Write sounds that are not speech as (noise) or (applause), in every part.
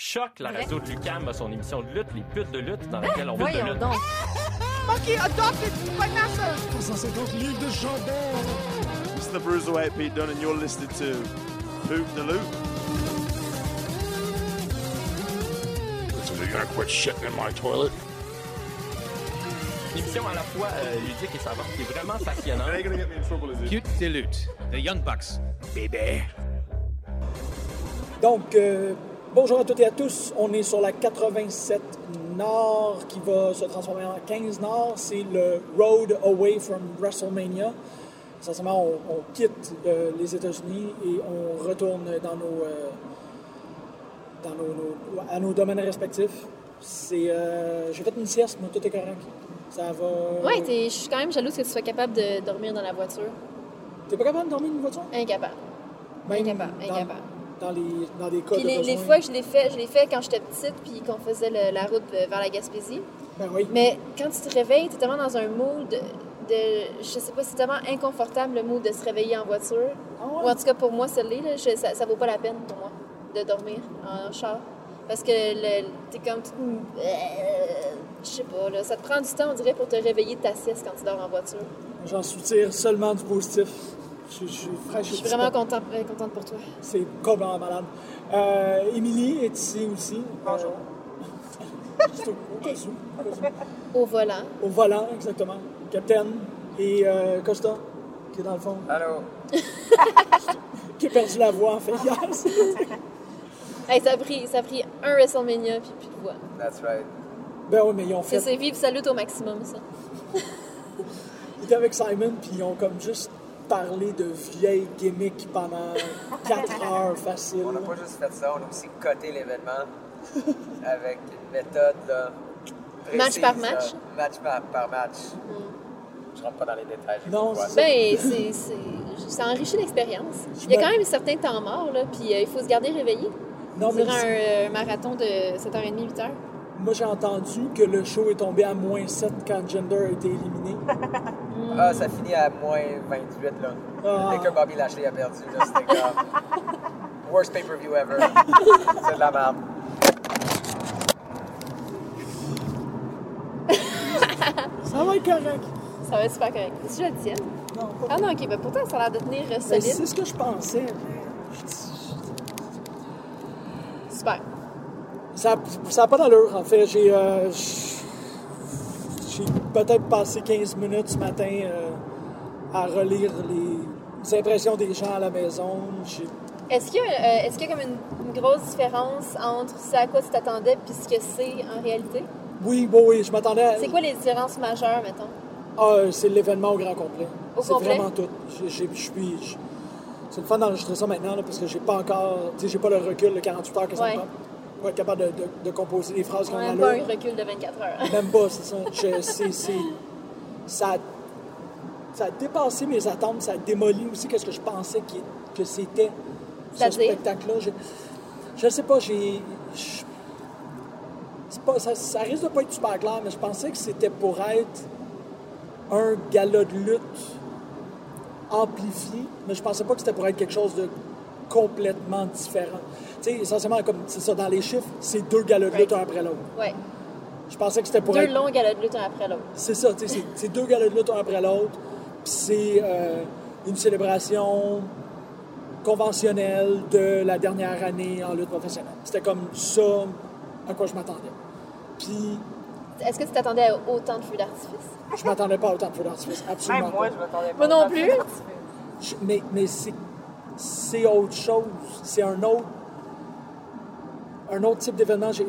Choc, la radio de Lucam a son émission de lutte, Les putes de lutte, dans laquelle on veut de lutte. donc. Monkey adopted Vanessa! 150 livres de jambon. It's the Bruiserweight Pete Dunne, and you're listening to Poop the Loop. So you're gonna quit shitting in my toilet? Une émission à la fois euh, ludique et savante qui est vraiment passionnante. It ain't gonna get me in trouble, is it? Cute Dilute, The Young Bucks, baby. Donc, euh, bonjour à toutes et à tous. On est sur la 87 Nord qui va se transformer en 15 Nord. C'est le Road Away from WrestleMania. Essentiellement, on, on quitte euh, les États-Unis et on retourne dans nos, euh, dans nos, nos- à nos domaines respectifs. C'est, euh, j'ai fait une sieste, mais tout est correct. Ça va. Ouais, je suis quand même jalouse que tu sois capable de dormir dans la voiture. T'es pas capable de dormir dans une voiture? Incapable. Même Incapable, dans- incapable. Dans, les, dans des cas Puis de les, fois que je l'ai fait, je l'ai fait quand j'étais petite, puis qu'on faisait le- la route vers la Gaspésie. Ben oui. Mais quand tu te réveilles, t'es tellement dans un mood de. Je sais pas, c'est tellement inconfortable le mood de se réveiller en voiture. Ah ouais? Ou en tout cas, pour moi, là, je- ça, ça vaut pas la peine pour moi de dormir en char. Parce que t'es comme tout. euh, Je sais pas, là, ça te prend du temps, on dirait, pour te réveiller de ta sieste quand tu dors en voiture. J'en soutire seulement du positif. Je, je suis fraîche. Je suis vraiment content- euh, contente pour toi. C'est complètement malade. Euh, Émilie est ici aussi. Bonjour. (laughs) au, au cas où, au cas Au volant. Au volant, exactement. Capitaine et euh, Costa, qui est dans le fond, Allô? (laughs) qui a perdu la voix en fait hier. (laughs) Hey, ça, a pris, ça a pris un WrestleMania, puis plus de voix. That's right. ben oui, mais ils ont fait. c'est vivre sa lutte au maximum, ça. Ils étaient avec Simon, puis ils ont comme juste parlé de vieilles gimmicks pendant 4 (laughs) heures facile. On n'a pas juste fait ça, on a aussi coté l'événement avec une méthode là, Match par là. match? Match par, par match. Je rentre pas dans les détails. j'ai Non, pas le c'est. Ben, c'est, c'est, ça enrichit l'expérience. Il y a quand même un certain temps mort, là, puis euh, il faut se garder réveillé Non, mais durant un euh, marathon de 7h30, 8h. moi j'ai entendu que le show est tombé à moins 7 quand Gender a été éliminé. (laughs) Ah, ça finit à moins 28 là. Ah. Dès que Bobby Lashley a perdu, là, c'était comme. (laughs) Worst pay-per-view ever. (laughs) C'est de la merde. Ça va être correct. Ça va être super correct. Si je le tienne. Non, pas Ah non, ok, ben pourtant, ça a l'air de tenir euh, Ben, solide. c'est ce que je pensais. mais Super. Ça n'a pas d'allure, en fait. J'ai euh, peut-être passé 15 minutes ce matin euh, à relire les impressions des gens à la maison. J'ai- Est-ce qu'il y a, euh, est-ce qu'il y a comme une, une grosse différence entre ce à quoi tu t'attendais puis ce que c'est en réalité? Oui, bon, oui, je m'attendais à... C'est quoi les différences majeures, mettons? Ah, c'est l'événement au grand complet. Au C'est complet? vraiment tout. Je suis... C'est le fun d'enregistrer ça maintenant, là, parce que j'ai pas encore... Tu sais, j'ai pas le recul de 48 heures que ça Ouais. me prend pour être capable de, de- de composer des phrases On qu'on n'a a même pas un recul de 24 heures. Même pas, c'est ça. (laughs) Je- c'est- c'est- ça, a, ça a dépassé mes attentes, ça a démoli aussi ce que je pensais que c'était ce spectacle-là. Je, je sais pas, j'ai. je- c'est pas, ça, ça risque de pas être super clair, mais je pensais que c'était pour être un gala de lutte amplifié, mais je pensais pas que c'était pour être quelque chose de complètement différent. Tu sais, essentiellement, comme c'est ça, dans les chiffres, c'est deux galas de lutte un après l'autre. Ouais. Je pensais que c'était pour Deux être. longs galas de lutte un après l'autre. C'est ça, tu sais, c'est- deux galas de lutte un après l'autre, puis c'est euh, une célébration conventionnelle de la dernière année en lutte professionnelle. C'était comme ça à quoi je m'attendais. Puis Est-ce que tu t'attendais à autant de feux d'artifice? je m'attendais pas à autant de feux d'artifice, absolument Même moi, pas. je m'attendais pas. Moi non plus. Je- mais mais c'est c'est autre chose, c'est un autre un autre type d'événement. Je,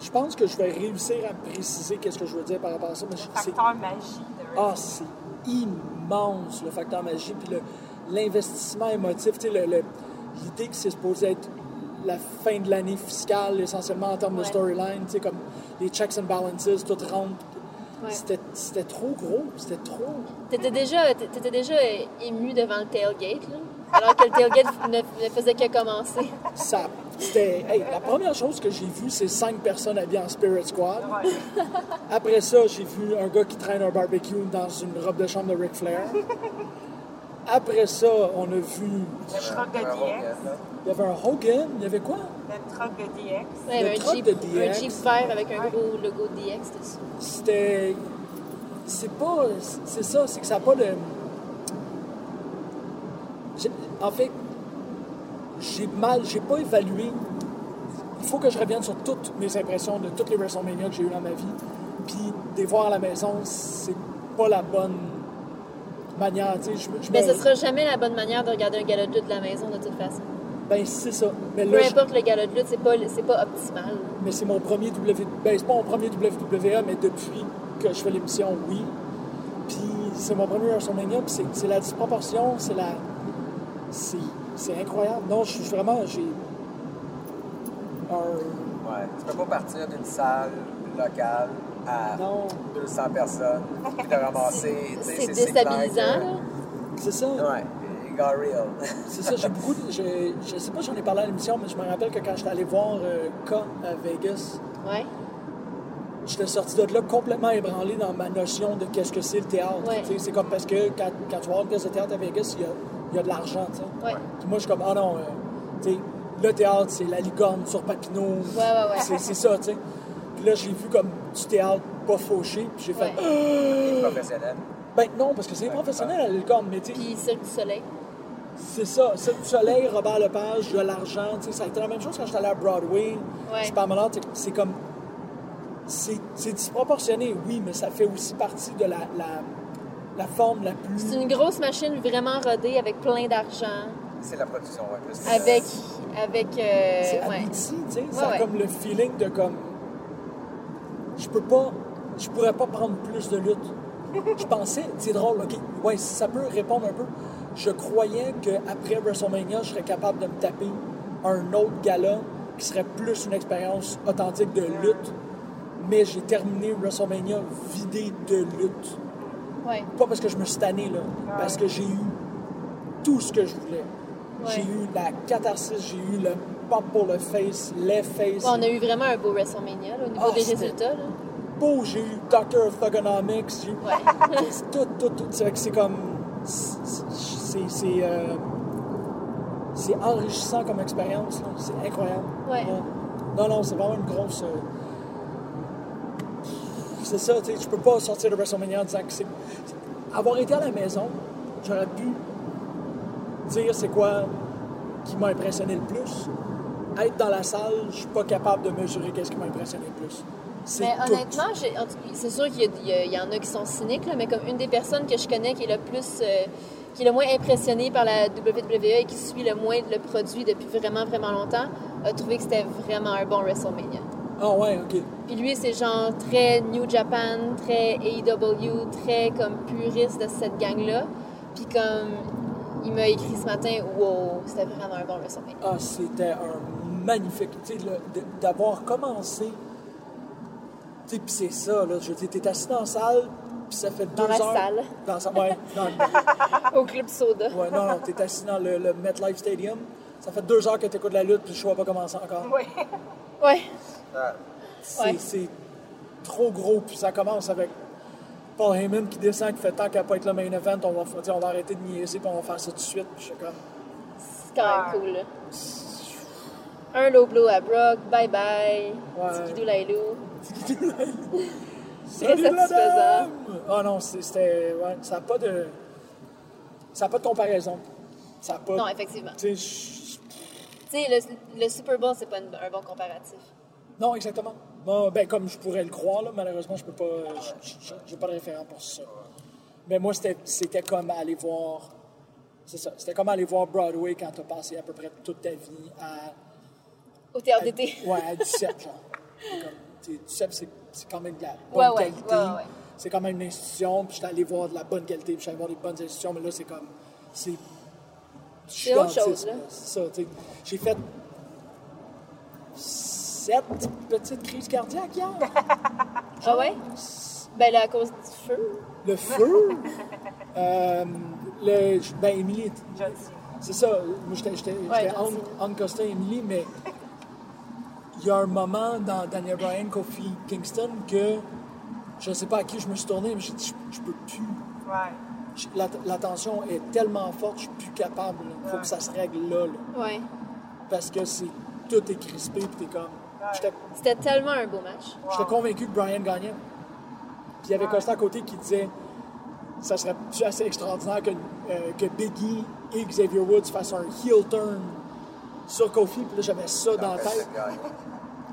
je pense que je vais réussir à préciser qu'est-ce que je veux dire par rapport à ça, mais je- c'est Facteur magie de Ah, c'est immense le facteur magie, puis le- l'investissement émotif, le- le- l'idée que c'est supposé être la fin de l'année fiscale, essentiellement en termes de storyline, tu sais, comme les checks and balances, tout rentre. Ouais. C'était, trop gros, c'était trop. T'étais déjà, t'étais déjà ému devant le tailgate, là? Alors que le tailgate ne, ne faisait que commencer. Ça, c'était, hey, la première chose que j'ai vue, c'est cinq personnes habillées en Spirit Squad. Après ça, j'ai vu un gars qui traîne un barbecue dans une robe de chambre de Ric Flair. Après ça, on a vu. Shrug de Un DX. Il y avait un Hogan, il y avait quoi? Le truck de DX. Ouais, Le un, truck Jeep, de DX. un Jeep vert avec un gros logo DX dessus. C'était. C'est pas. C'est ça, c'est que ça n'a pas de. En fait, j'ai mal. J'ai pas évalué. Il faut que je revienne sur toutes mes impressions de toutes les WrestleMania que j'ai eues dans ma vie. Puis, des voir à la maison, c'est pas la bonne manière. Tu sais, je, je Mais me- ce sera jamais la bonne manière de regarder un gala de lutte de la maison, de toute façon. Ben, c'est ça. Mais Peu je- importe le gala de lutte, c'est pas, c'est pas optimal. mais c'est mon premier W. Ben, c'est pas mon premier WWE, mais depuis que je fais l'émission, oui. Puis c'est mon premier WrestleMania, puis c'est, c'est la disproportion, c'est la. C'est, c'est incroyable. Non, je suis vraiment. J'ai. Un. Ouais. Tu peux pas partir d'une salle locale à Non, 200 personnes puis de ramasser. (laughs) C'est déstabilisant, c'est ça. Ouais, it got real. (laughs) C'est ça, j'ai beaucoup. de- je, je sais pas si j'en ai parlé à l'émission, mais je me rappelle que quand j'étais allé voir euh, K à Vegas, Ouais. j'étais sorti de là complètement ébranlé dans ma notion de qu'est-ce que c'est le théâtre. Ouais. Tu sais, C'est comme parce que quand, quand tu vas voir une pièce de théâtre à Vegas, il y a, il y a de l'argent. tu sais. Ouais. Puis moi, je suis comme, ah non, euh, tu sais, le théâtre, c'est la licorne sur Papineau. Ouais, ouais, ouais. C'est, c'est ça, tu sais. Puis là, j'ai vu comme du théâtre pas fauché, puis j'ai fait, Ouais. Professionnel. ben non, parce que c'est professionnel la licorne, mais tu sais, Puis Cirque du Soleil. c'est ça. C'est du soleil, Robert Lepage, il y a l'argent, tu sais. Ça a été la même chose quand j'étais allé à Broadway. Ouais. C'est pas malade, c'est- c'est comme. C'est, c'est disproportionné, oui, mais ça fait aussi partie de la, la, la forme la plus. C'est une grosse machine vraiment rodée avec plein d'argent. C'est la production, ouais. Plus Avec. Avec. euh, C'est ouais. tu sais. ça a ouais. comme le feeling de comme. Je peux pas. Je pourrais pas prendre plus de lutte. Je pensais, c'est drôle, ok, ouais, ça peut répondre un peu. Je croyais qu'après WrestleMania, je serais capable de me taper un autre gala qui serait plus une expérience authentique de lutte. Mais j'ai terminé WrestleMania vidé de lutte. Ouais. Pas parce que je me suis tanné, là, parce que j'ai eu tout ce que je voulais. Ouais. J'ai eu la catharsis, j'ai eu le pop pour le face, les faces. On a eu vraiment un beau WrestleMania là, au niveau Ah, des résultats. Là. beau, j'ai eu Doctor of Thugonomics, j'ai eu (laughs) tout, tout, tout. C'est c'est comme. C'est. C'est euh, c'est enrichissant comme expérience, c'est incroyable. Ouais. Non, non, c'est vraiment une grosse. euh, C'est ça, tu sais, peux pas sortir de WrestleMania en disant que c'est. Avoir été à la maison, j'aurais pu dire c'est quoi qui m'a impressionné le plus. Être dans la salle, je suis pas capable de mesurer qu'est-ce qui m'a impressionné le plus. Mais honnêtement, c'est sûr qu'il y, en a qui sont cyniques, là, mais comme une des personnes que je connais qui est le plus, euh, qui est le moins impressionnée par la WWE et qui suit le moins le produit depuis vraiment, vraiment longtemps, a trouvé que c'était vraiment un bon WrestleMania. Ah ouais, ok. Puis lui, c'est genre très New Japan, très AEW, très comme puriste de cette gang-là. Puis comme il m'a écrit ce matin, wow, c'était vraiment un bon WrestleMania. Ah, c'était un magnifique. Tu sais, d'avoir commencé. Tu sais, puis c'est ça, là. Je veux dire, t'es assis dans la salle, puis ça fait deux Dans la heures. salle. Dans la salle. Ouais, dans- (laughs) Au Club Soda. ouais, non, non, t'es assis dans le, le MetLife Stadium. Ça fait deux heures que t'écoutes la lutte, puis je vois pas commencer encore. Oui. Ouais. Ah, C'est Ouais. c'est trop gros, puis ça commence avec Paul Heyman qui descend, qui fait tant qu'à pas être le main event, on va, on va arrêter de niaiser, puis on va faire ça tout de suite. Puis je suis comme. C'est quand même cool, là. Un low blow à Brock, bye bye. Ouais. Tikidou Lailou. Salut, satisfaisant. madame! Ah non, c'est- c'était. Ouais, ça n'a pas de. Ça n'a pas de comparaison. Ça a pas. Non, effectivement. Tu sais, je- Tu sais, le, le Super Bowl, c'est pas une- un bon comparatif. Non, exactement. Moi, ben, comme je pourrais le croire, là, malheureusement, je peux pas. J'ai pas de référent pour ça. Mais moi, c'était comme aller voir. C'est ça. C'était comme aller voir Broadway quand tu as passé à peu près toute ta vie à. Au théâtre d'été. (laughs) Ouais, à 17, genre. Comme, tu sais, 17, c'est quand même de la bonne Ouais, qualité. ouais, ouais. C'est quand même une institution, puis j'étais allé voir de la bonne qualité, puis j'étais allé voir des bonnes institutions, mais là, c'est comme. C'est. C'est autre chose, là. C'est ça, tu sais. J'ai fait. Sept petites crises cardiaques hier. (laughs) Ah ouais? Ben là, à cause du feu. Le feu? (laughs) euh, le, ben, Cena. c'est ça. Moi, j'étais Ouais, entre Costa et Émilie, mais il y a un moment dans Daniel Bryan, Kofi Kingston, que je ne sais pas à qui je me suis tourné, mais j'ai dit, je, je peux plus. Ouais. Je- La, la tension est tellement forte, je suis plus capable. Il faut que ça se règle là, là. Ouais. Parce que c'est tout est crispé, puis t'es comme. C'était tellement un beau match. j'étais convaincu que Brian gagnait. Puis il y avait Costa à côté qui disait ça serait assez extraordinaire que, euh, que Biggie et Xavier Woods fassent un heel turn sur Kofi, puis là j'avais ça dans la tête.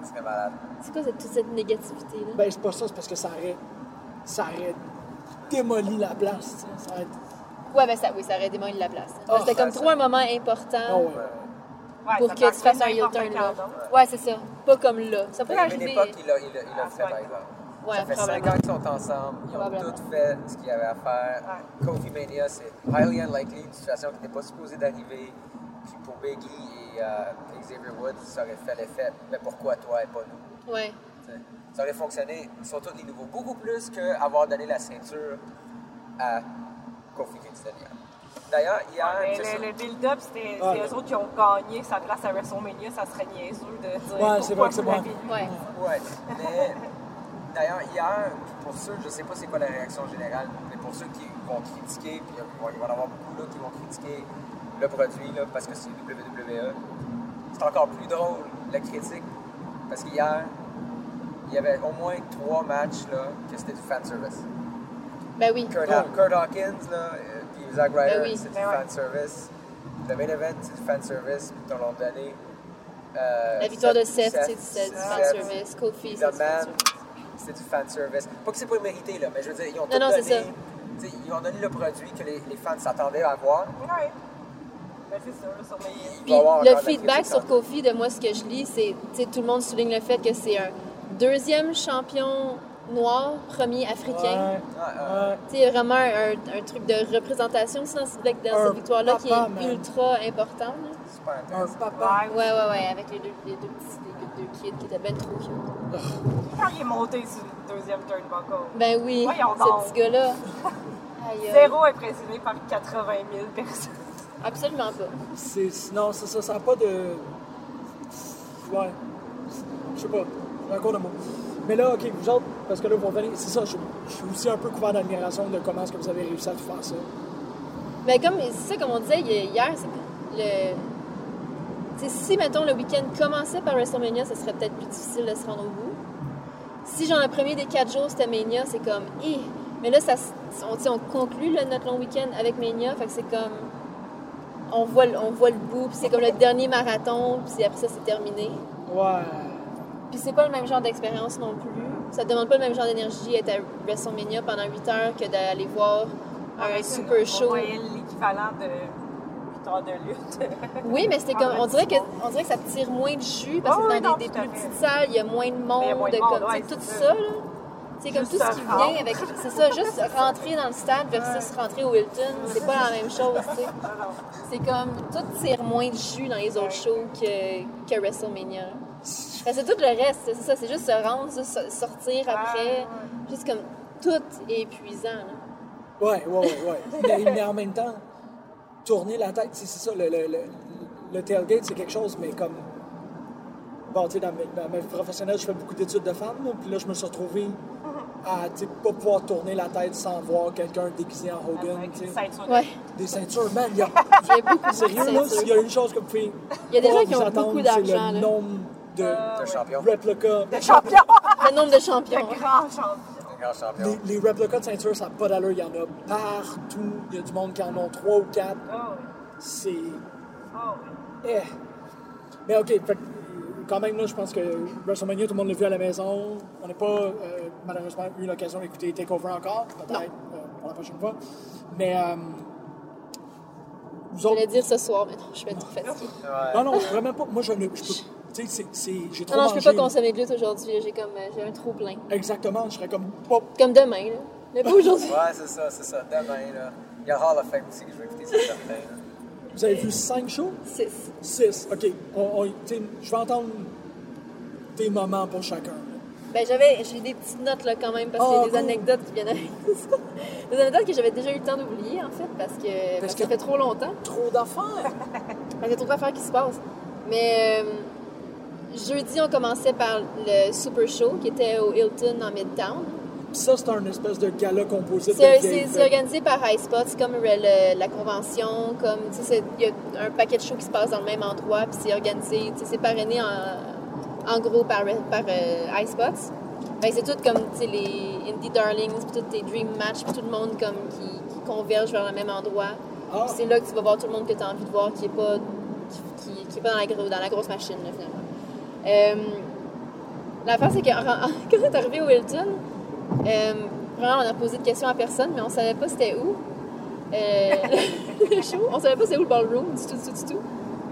c'est (laughs) malade. Quoi cette, toute cette négativité-là? Ben, c'est pas ça, c'est parce que ça aurait, ça aurait démoli la place. Ça aurait- Ouais, ben ça, oui, ça aurait démoli la place. Ah, C'était comme trop un moment important Ah ouais. Ouais, pour que tu fasses un heel turn là. Ouais, c'est ça. Pas comme là. Ça Il peut une arriver. époque, il l'a Ah, fait, ouais. par exemple. Ouais, ça fait 5 probablement. ans qu'ils sont ensemble, ils ont tous fait ce qu'il y avait à faire. Kofi Mania, c'est highly unlikely, une situation qui n'était pas supposée d'arriver. Puis pour Biggie et euh, Xavier Woods, ça aurait fait l'effet, mais pourquoi toi et pas nous? Ouais. T'sais, Ça aurait fonctionné, surtout les nouveaux, beaucoup plus qu'avoir donné la ceinture à Kofi Kingston. D'ailleurs, hier, Mais le, le build-up, c'était Ah, eux autres qui ont gagné sa place à WrestleMania, ça serait niaiseux de dire Ouais, c'est pourquoi vrai que c'est bon. Ouais. Ouais, mais d'ailleurs, hier, pour ceux, je sais pas c'est quoi la réaction générale, mais pour ceux qui vont critiquer, puis il va il va y en avoir beaucoup là qui vont critiquer le produit là, parce que c'est WWE, c'est encore plus drôle la critique parce qu'hier, il y avait au moins trois matchs là, que c'était du fanservice. Ben oui. Kurt, Ah. Kurt Hawkins, là, euh, Zack Ryder, Ben oui. c'est du Ben ouais. fanservice. Le main event, c'est du l'ont donné. Euh, La victoire de Seth, c'est du- Seth, fanservice. Kofi, c'est du Man, fanservice. c'est du fanservice. Pas que c'est pas mérité, là, mais je veux dire, ils ont Non, non, donné. Ils ont donné le produit que les, les fans s'attendaient à voir. Ouais. Ben, ça, Puis le feedback sur. Kofi, de moi, ce que je lis, c'est, tout le monde souligne le fait que c'est un deuxième champion noir, premier africain. Ouais, Ouais, ouais. Vraiment un, un truc de représentation aussi dans cette, Un victoire-là qui est man. ultra important. là. Super Un intéressant. papa. Ouais. Ouais, ouais, avec les deux, les deux petits les deux kids qui étaient ben trop cute. Quand il est monté sur le deuxième turnbuckle, Ben oui, Voyons donc. ce petit gars-là. (laughs) Zéro impressionné par 80 000 personnes. Absolument pas. C'est, non, c'est ça, ça n'a pas de. Ouais. Je sais pas, un cours de mots. Mais là, ok, vous autres, parce que là, vous revenez, c'est ça, je, je suis aussi un peu couvert d'admiration de comment est-ce que vous avez réussi à tout faire ça. Ben comme, c'est ça, comme on disait hi- hier, c'est que le. si, mettons, le week-end commençait par WrestleMania, ça serait peut-être plus difficile de se rendre au bout. Si, genre, le premier des quatre jours, c'était Mania, c'est comme, Hi! Mais là, ça, on, on conclut là, notre long week-end avec Mania, fait que c'est comme. On voit, le- on voit le bout, puis c'est comme le dernier marathon, puis après ça, c'est terminé. Ouais. Puis c'est pas le même genre d'expérience non plus. Ça demande pas le même genre d'énergie être à WrestleMania pendant 8 heures que d'aller voir un super show. l'équivalent de 8 heures de lutte. (laughs) Oui, mais c'était comme. On dirait, que, on dirait que ça tire moins de jus parce que oui, c'est dans non, des, plus petites salles, il y a moins de monde. Moins de monde, comme, ouais, tout ça, là. C'est comme tout ce qui vient avec. C'est ça, juste rentrer dans le stade versus rentrer au Hilton, c'est pas la même chose, tu sais. (laughs) C'est comme. Tout tire moins de jus dans les autres shows que, que WrestleMania. Que c'est tout le reste, c'est ça, c'est juste se rendre, sortir après. Juste comme. Tout est épuisant, là. Ouais, ouais, ouais, ouais. mais, mais en même temps, tourner la tête, c'est ça, le, le, le, le tailgate, c'est quelque chose, mais comme. Bon, tu sais, dans, ma vie professionnelle, je fais beaucoup d'études de femmes, puis là, je me suis retrouvé à, pas pouvoir tourner la tête sans voir quelqu'un déguisé en Hogan, Avec tu une sais. ceinture. Ouais. Des ceintures, man, il y a. (laughs) Beaucoup Sérieux, là, ceintures. s'il y a une chose que vous pouvez. Il y a des gens qui ont beaucoup d'argent, le là. nombre de De champion. replicas. Le champion! (laughs) Le nombre de champions. Le grand champion. Un grand champion. Les, les replicas de ceintures, ça n'a pas d'allure. Il y en a partout. Il y a du monde qui en ont trois ou quatre. Oh. C'est. Oh. Eh. Mais OK, fait euh, quand même, là, je pense que WrestleMania, tout le monde l'a vu à la maison. On n'a pas, euh, malheureusement, eu l'occasion d'écouter Takeover encore, peut-être, euh, pour la prochaine fois. Mais, euh, vous autres. J'allais dire ce soir, mais non, je vais être trop fatiguée. Ouais. Non, non, vraiment pas. Moi, je ne. Je peux, tu sais, c'est- c'est- j'ai trop Non, non, je peux pas là. consommer de lutte aujourd'hui. J'ai comme, euh, j'ai un trou plein. Exactement, je serais comme pas. Comme demain, là. Mais pas aujourd'hui. Ouais, c'est ça, c'est ça. Demain, là. Il y a Hall of Fame aussi que je vais écouter, c'est certain. là. Vous avez vu cinq shows? Six. Six. OK. On, on- je vais entendre tes moments pour chacun. Ben, j'avais, j'ai des petites notes, là, quand même, parce qu'il y Ah, a des cool. anecdotes qui viennent avec ça. Des anecdotes que j'avais déjà eu le temps d'oublier, en fait, parce que, parce que que- ça fait trop longtemps. Trop d'affaires. Il y a trop d'affaires qui se passent. Mais euh, jeudi, on commençait par le Super Show qui était au Hilton en Midtown. ça, c'est un espèce de gala composite C'est organisé par High Spot, c'est comme le- la convention, comme tu sais, c'est- il y a un paquet de shows qui se passent dans le même endroit, puis c'est organisé, tu sais, c'est parrainé en, en gros par, par euh, High Spots. Ben, c'est tout comme les Indie Darlings, puis tous tes Dream Match, puis tout le monde comme qui, qui converge vers le même endroit. Ah. C'est là que tu vas voir tout le monde que tu as envie de voir qui est pas, qui, qui- qui est pas dans, la, dans la grosse machine, là, finalement. Euh, L'affaire, c'est que (laughs) quand on est arrivé au Hilton, euh, vraiment, on a posé de questions à personne, mais on savait pas c'était où. Euh, (laughs) le show. On savait pas c'était où le ballroom, du tout, du tout, du tout.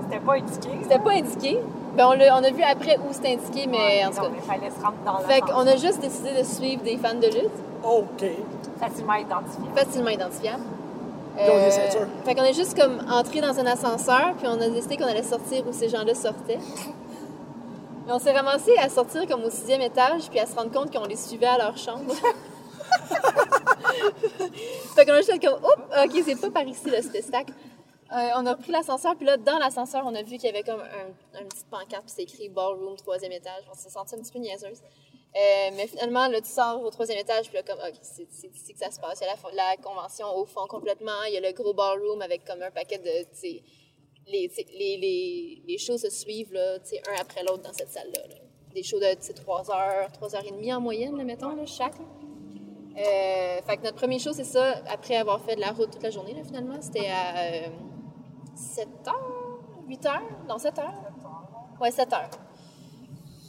C'était pas indiqué. C'était pas indiqué. Ben, on, l'a- on a vu après où c'était indiqué, mais en tout cas. il fallait se rendre dans Fait l'ascenseur. qu'on a juste décidé de suivre des fans de lutte, OK. Facilement identifié. facilement des ceintures. fait qu'on est juste comme entré dans un ascenseur, puis on a décidé qu'on allait sortir où ces gens-là sortaient. Mais on s'est ramassé à sortir comme au sixième étage, puis à se rendre compte qu'on les suivait à leur chambre. (laughs) fait qu'on a juste comme, oups, ok, c'est pas par ici le spectacle. Euh, on a pris l'ascenseur, puis là, dans l'ascenseur, on a vu qu'il y avait comme un, un petit pancarte, puis c'était écrit Ballroom, troisième étage. On s'est senti un petit peu niaiseuse. Euh, mais finalement, là, tu sors au troisième étage, puis là, comme, ok, c'est c'est ici que ça se passe. Il y a la, convention au fond complètement. Il y a le gros ballroom avec comme un paquet de, les, les, les, les shows se suivent, là, un après l'autre dans cette salle-là. là. Des shows de, tu sais, 3 heures, 3 heures et demie en moyenne, là, mettons, là, chaque. Euh, fait que notre premier show, c'est ça, après avoir fait de la route toute la journée, là, finalement. C'était à euh, 7 heures, 8 heures? Non, 7 heures. Ouais, 7 heures.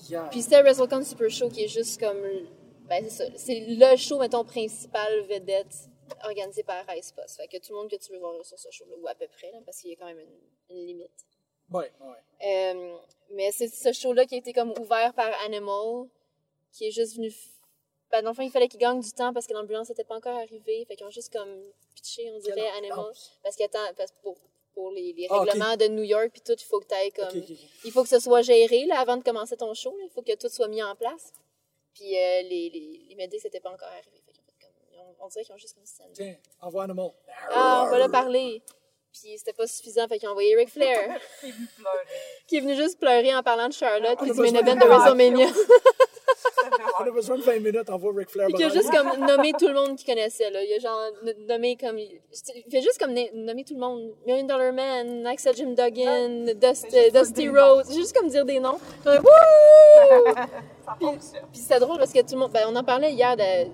Yeah. Puis c'était WrestleCon Super Show qui est juste comme. Ben, c'est ça. C'est le show, mettons, principal vedette organisé par Ice Post. Fait que tout le monde que tu veux voir sur ce show-là, ou à peu près, là, parce qu'il y a quand même une, une limite. Ouais, ouais. Euh, mais c'est ce show-là qui a été comme ouvert par Animal, qui est juste venu. Ben, dans le fond, il fallait qu'il gagne du temps parce que l'ambulance n'était pas encore arrivée. Fait qu'ils ont juste comme pitché, on dirait, Animal. ambulance? Parce que attends, parce que pour, pour les, les Ah, règlements de New York, puis tout, il faut que tu ailles comme. Il faut que ce soit géré là, avant de commencer ton show. Il faut que tout soit mis en place. Puis euh, les, les, les médics, c'était pas encore arrivé. Fait qu'ils ont fait comme- ils ont- on dirait qu'ils ont juste comme scène. Tiens, envoie mot. Ah, on va le parler. Puis c'était pas suffisant, fait qu'ils ont envoyé Ric Flair, (laughs) pleurer. qui est venu juste pleurer en parlant de Charlotte, puis du main event de- WrestleMania. On a besoin de 20 minutes, envoie Ric Flair. Puis qui a juste comme nommé tout le monde qu'il connaissait, là. Il a genre nommé comme. Il fait juste comme nommer tout le monde. Million Dollar Man, Axel Jim Duggan, Dust- C'est juste Dusty des Rhodes. Juste comme dire des noms. Genre, Wouh! Ça fonctionne. Puis c'était drôle parce que tout le monde. Ben, on en parlait hier de.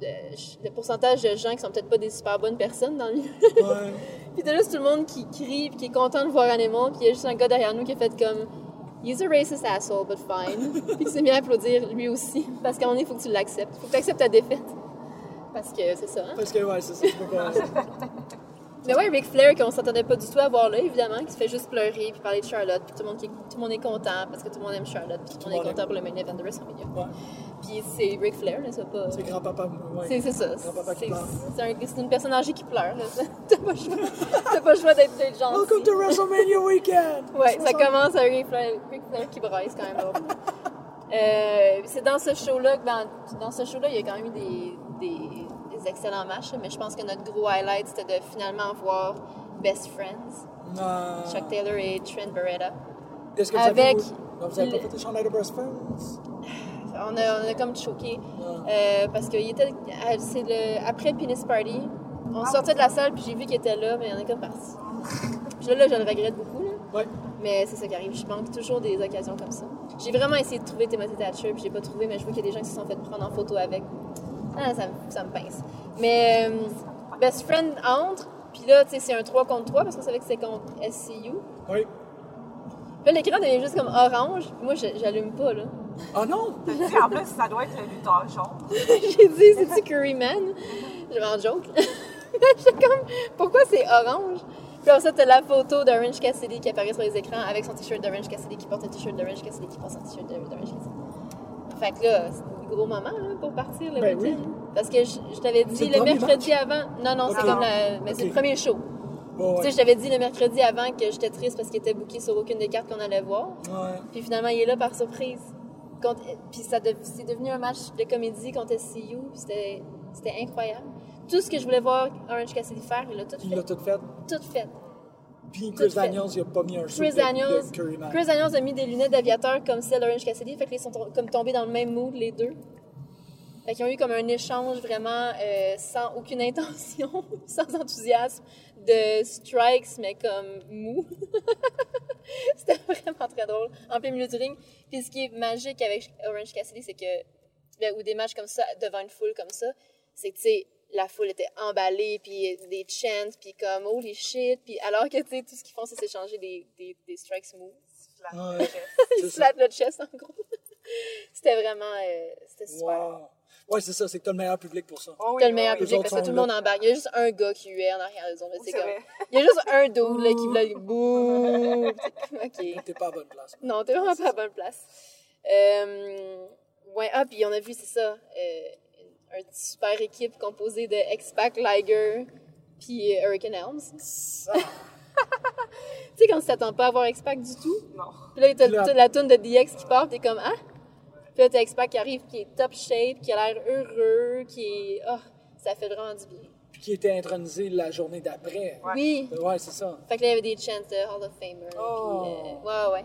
Le pourcentage de gens qui sont peut-être pas des super bonnes personnes dans le milieu. Ouais. (laughs) Puis t'as juste tout le monde qui crie puis qui est content de voir Animal. Puis il y a juste un gars derrière nous qui a fait comme He's a racist asshole, but fine. (laughs) puis qui s'est mis à applaudir lui aussi. Parce qu'à un moment donné, il faut que tu l'acceptes. Il faut que tu acceptes ta défaite. Parce que c'est ça, hein? Parce que, ouais, c'est ça. tu peux pas- (laughs) Mais ouais, Ric Flair, qu'on s'attendait pas du tout à voir là, évidemment, qui se fait juste pleurer puis parler de Charlotte. Puis tout le monde, qui- tout le monde est content parce que tout le monde aime Charlotte. Puis tout le monde est content pour le main event de WrestleMania. Ouais. Puis c'est Ric Flair, là, c'est pas. C'est grand-papa. Ouais. C'est c'est ça. Grand-papa qui C'est pleure. c'est un- c'est une personne âgée qui pleure. là. (laughs) T'as pas le choix, T'as pas le choix d'être d'être gentil. Welcome to WrestleMania Weekend! (laughs) Ouais, ça commence avec Ric Flair, Ric Flair qui c'est quand même. Euh, c'est dans ce show-là que ben, dans ce show-là, il y a quand même eu des, des, des excellents matchs, mais je pense que notre gros highlight c'était de finalement voir Best Friends, Euh, Chuck Taylor et Trent Beretta. Est-ce que vous avec avez, pas fait les chandails de Best Friends? On a, on a comme choqué euh, parce qu'il était euh, c'est le après le Penis Party. On sortait de la salle puis j'ai vu qu'il était là, mais on est comme parti. Puis là, là, je le regrette beaucoup là. Ouais. Mais c'est ça qui arrive, je manque toujours des occasions comme ça. J'ai vraiment essayé de trouver Timothy Thatcher, puis j'ai pas trouvé, mais je vois qu'il y a des gens qui se sont fait prendre en photo avec. Ah, ça, me- ça me pince. Mais euh, Best Friend entre, puis là, tu sais, c'est un 3 contre 3 parce qu'on savait que c'est contre SCU. Oui. Puis là, l'écran devient juste comme orange, puis moi, j'allume pas, là. Ah non! Tu dis, en plus, ça doit être le lutteur jaune. (laughs) j'ai dit, c'est-tu Curryman? Je m'en joke. (laughs) J'étais comme, pourquoi c'est orange? Puis après ça, t'as la photo d'Orange Cassidy qui apparaît sur les écrans avec son t-shirt d'Orange Cassidy qui porte un t-shirt d'Orange Cassidy qui porte un t-shirt d'Orange Cassidy. Fait que là, c'est un gros moment là, pour partir le Ben week-end. Parce que je, je t'avais dit le mercredi avant. Non, non, c'est comme la. Mais c'est le premier show. Bon, Tu sais, je t'avais dit le mercredi avant que j'étais triste parce qu'il était booké sur aucune des cartes qu'on allait voir. Ouais. Puis finalement, il est là par surprise. Contre- Puis ça dev- c'est devenu un match de comédie contre SCU. C'était c'était incroyable. Tout ce que je voulais voir Orange Cassidy faire, il a tout Il fait. l'a tout fait. Tout fait. Puis Chris. Daniels, il a pas mis un Chris Daniels, de. Chris Daniels a mis des lunettes d'aviateur comme celle d'Orange Cassidy. Fait qu'ils sont comme tombés dans le même mood, les deux. Fait qu'ils ont eu comme un échange vraiment euh, sans aucune intention, (laughs) sans enthousiasme, de strikes, mais comme mou. (laughs) C'était vraiment très drôle, en plein milieu du ring. Puis ce qui est magique avec Orange Cassidy, c'est que, ben, ou des matchs comme ça, devant une foule comme ça, c'est que, tu sais, la foule était emballée, puis des chants, puis comme holy shit, puis alors que, tu sais, tout ce qu'ils font, c'est s'échanger des, des, des strikes. Ouais, Ils se flattent le chest, en gros. (laughs) C'était vraiment, euh, c'était super. wow. Ouais, c'est ça, c'est que t'as le meilleur public pour ça. Oh oui, T'as le meilleur oui. public Les parce que tout le monde embarque. Il y a juste un gars qui huait en arrière des autres. C'est C'est comme... vrai. (laughs) Il y a juste un dude là, qui voulait bouh. ok. T'es pas à bonne place. Non, t'es vraiment pas à bonne place. Euh, ouais, ah, puis on a vu, c'est ça, euh, une super équipe composée de X-Pac, Liger, puis Hurricane Helms. (laughs) tu sais, quand tu t'attends pas à voir X-Pac du tout, Non. puis là, t'as t'as la tune de DX qui part, t'es comme, ah! Puis là, t'as X-Pac qui arrive, qui est top shape, qui a l'air heureux, qui est. Oh, ça fait vraiment du bien. Puis qui était intronisé la journée d'après. Oui! Ouais, c'est ça. Fait que là, il y avait des chants de Hall of Famer. Oh. Puis, euh, ouais, ouais.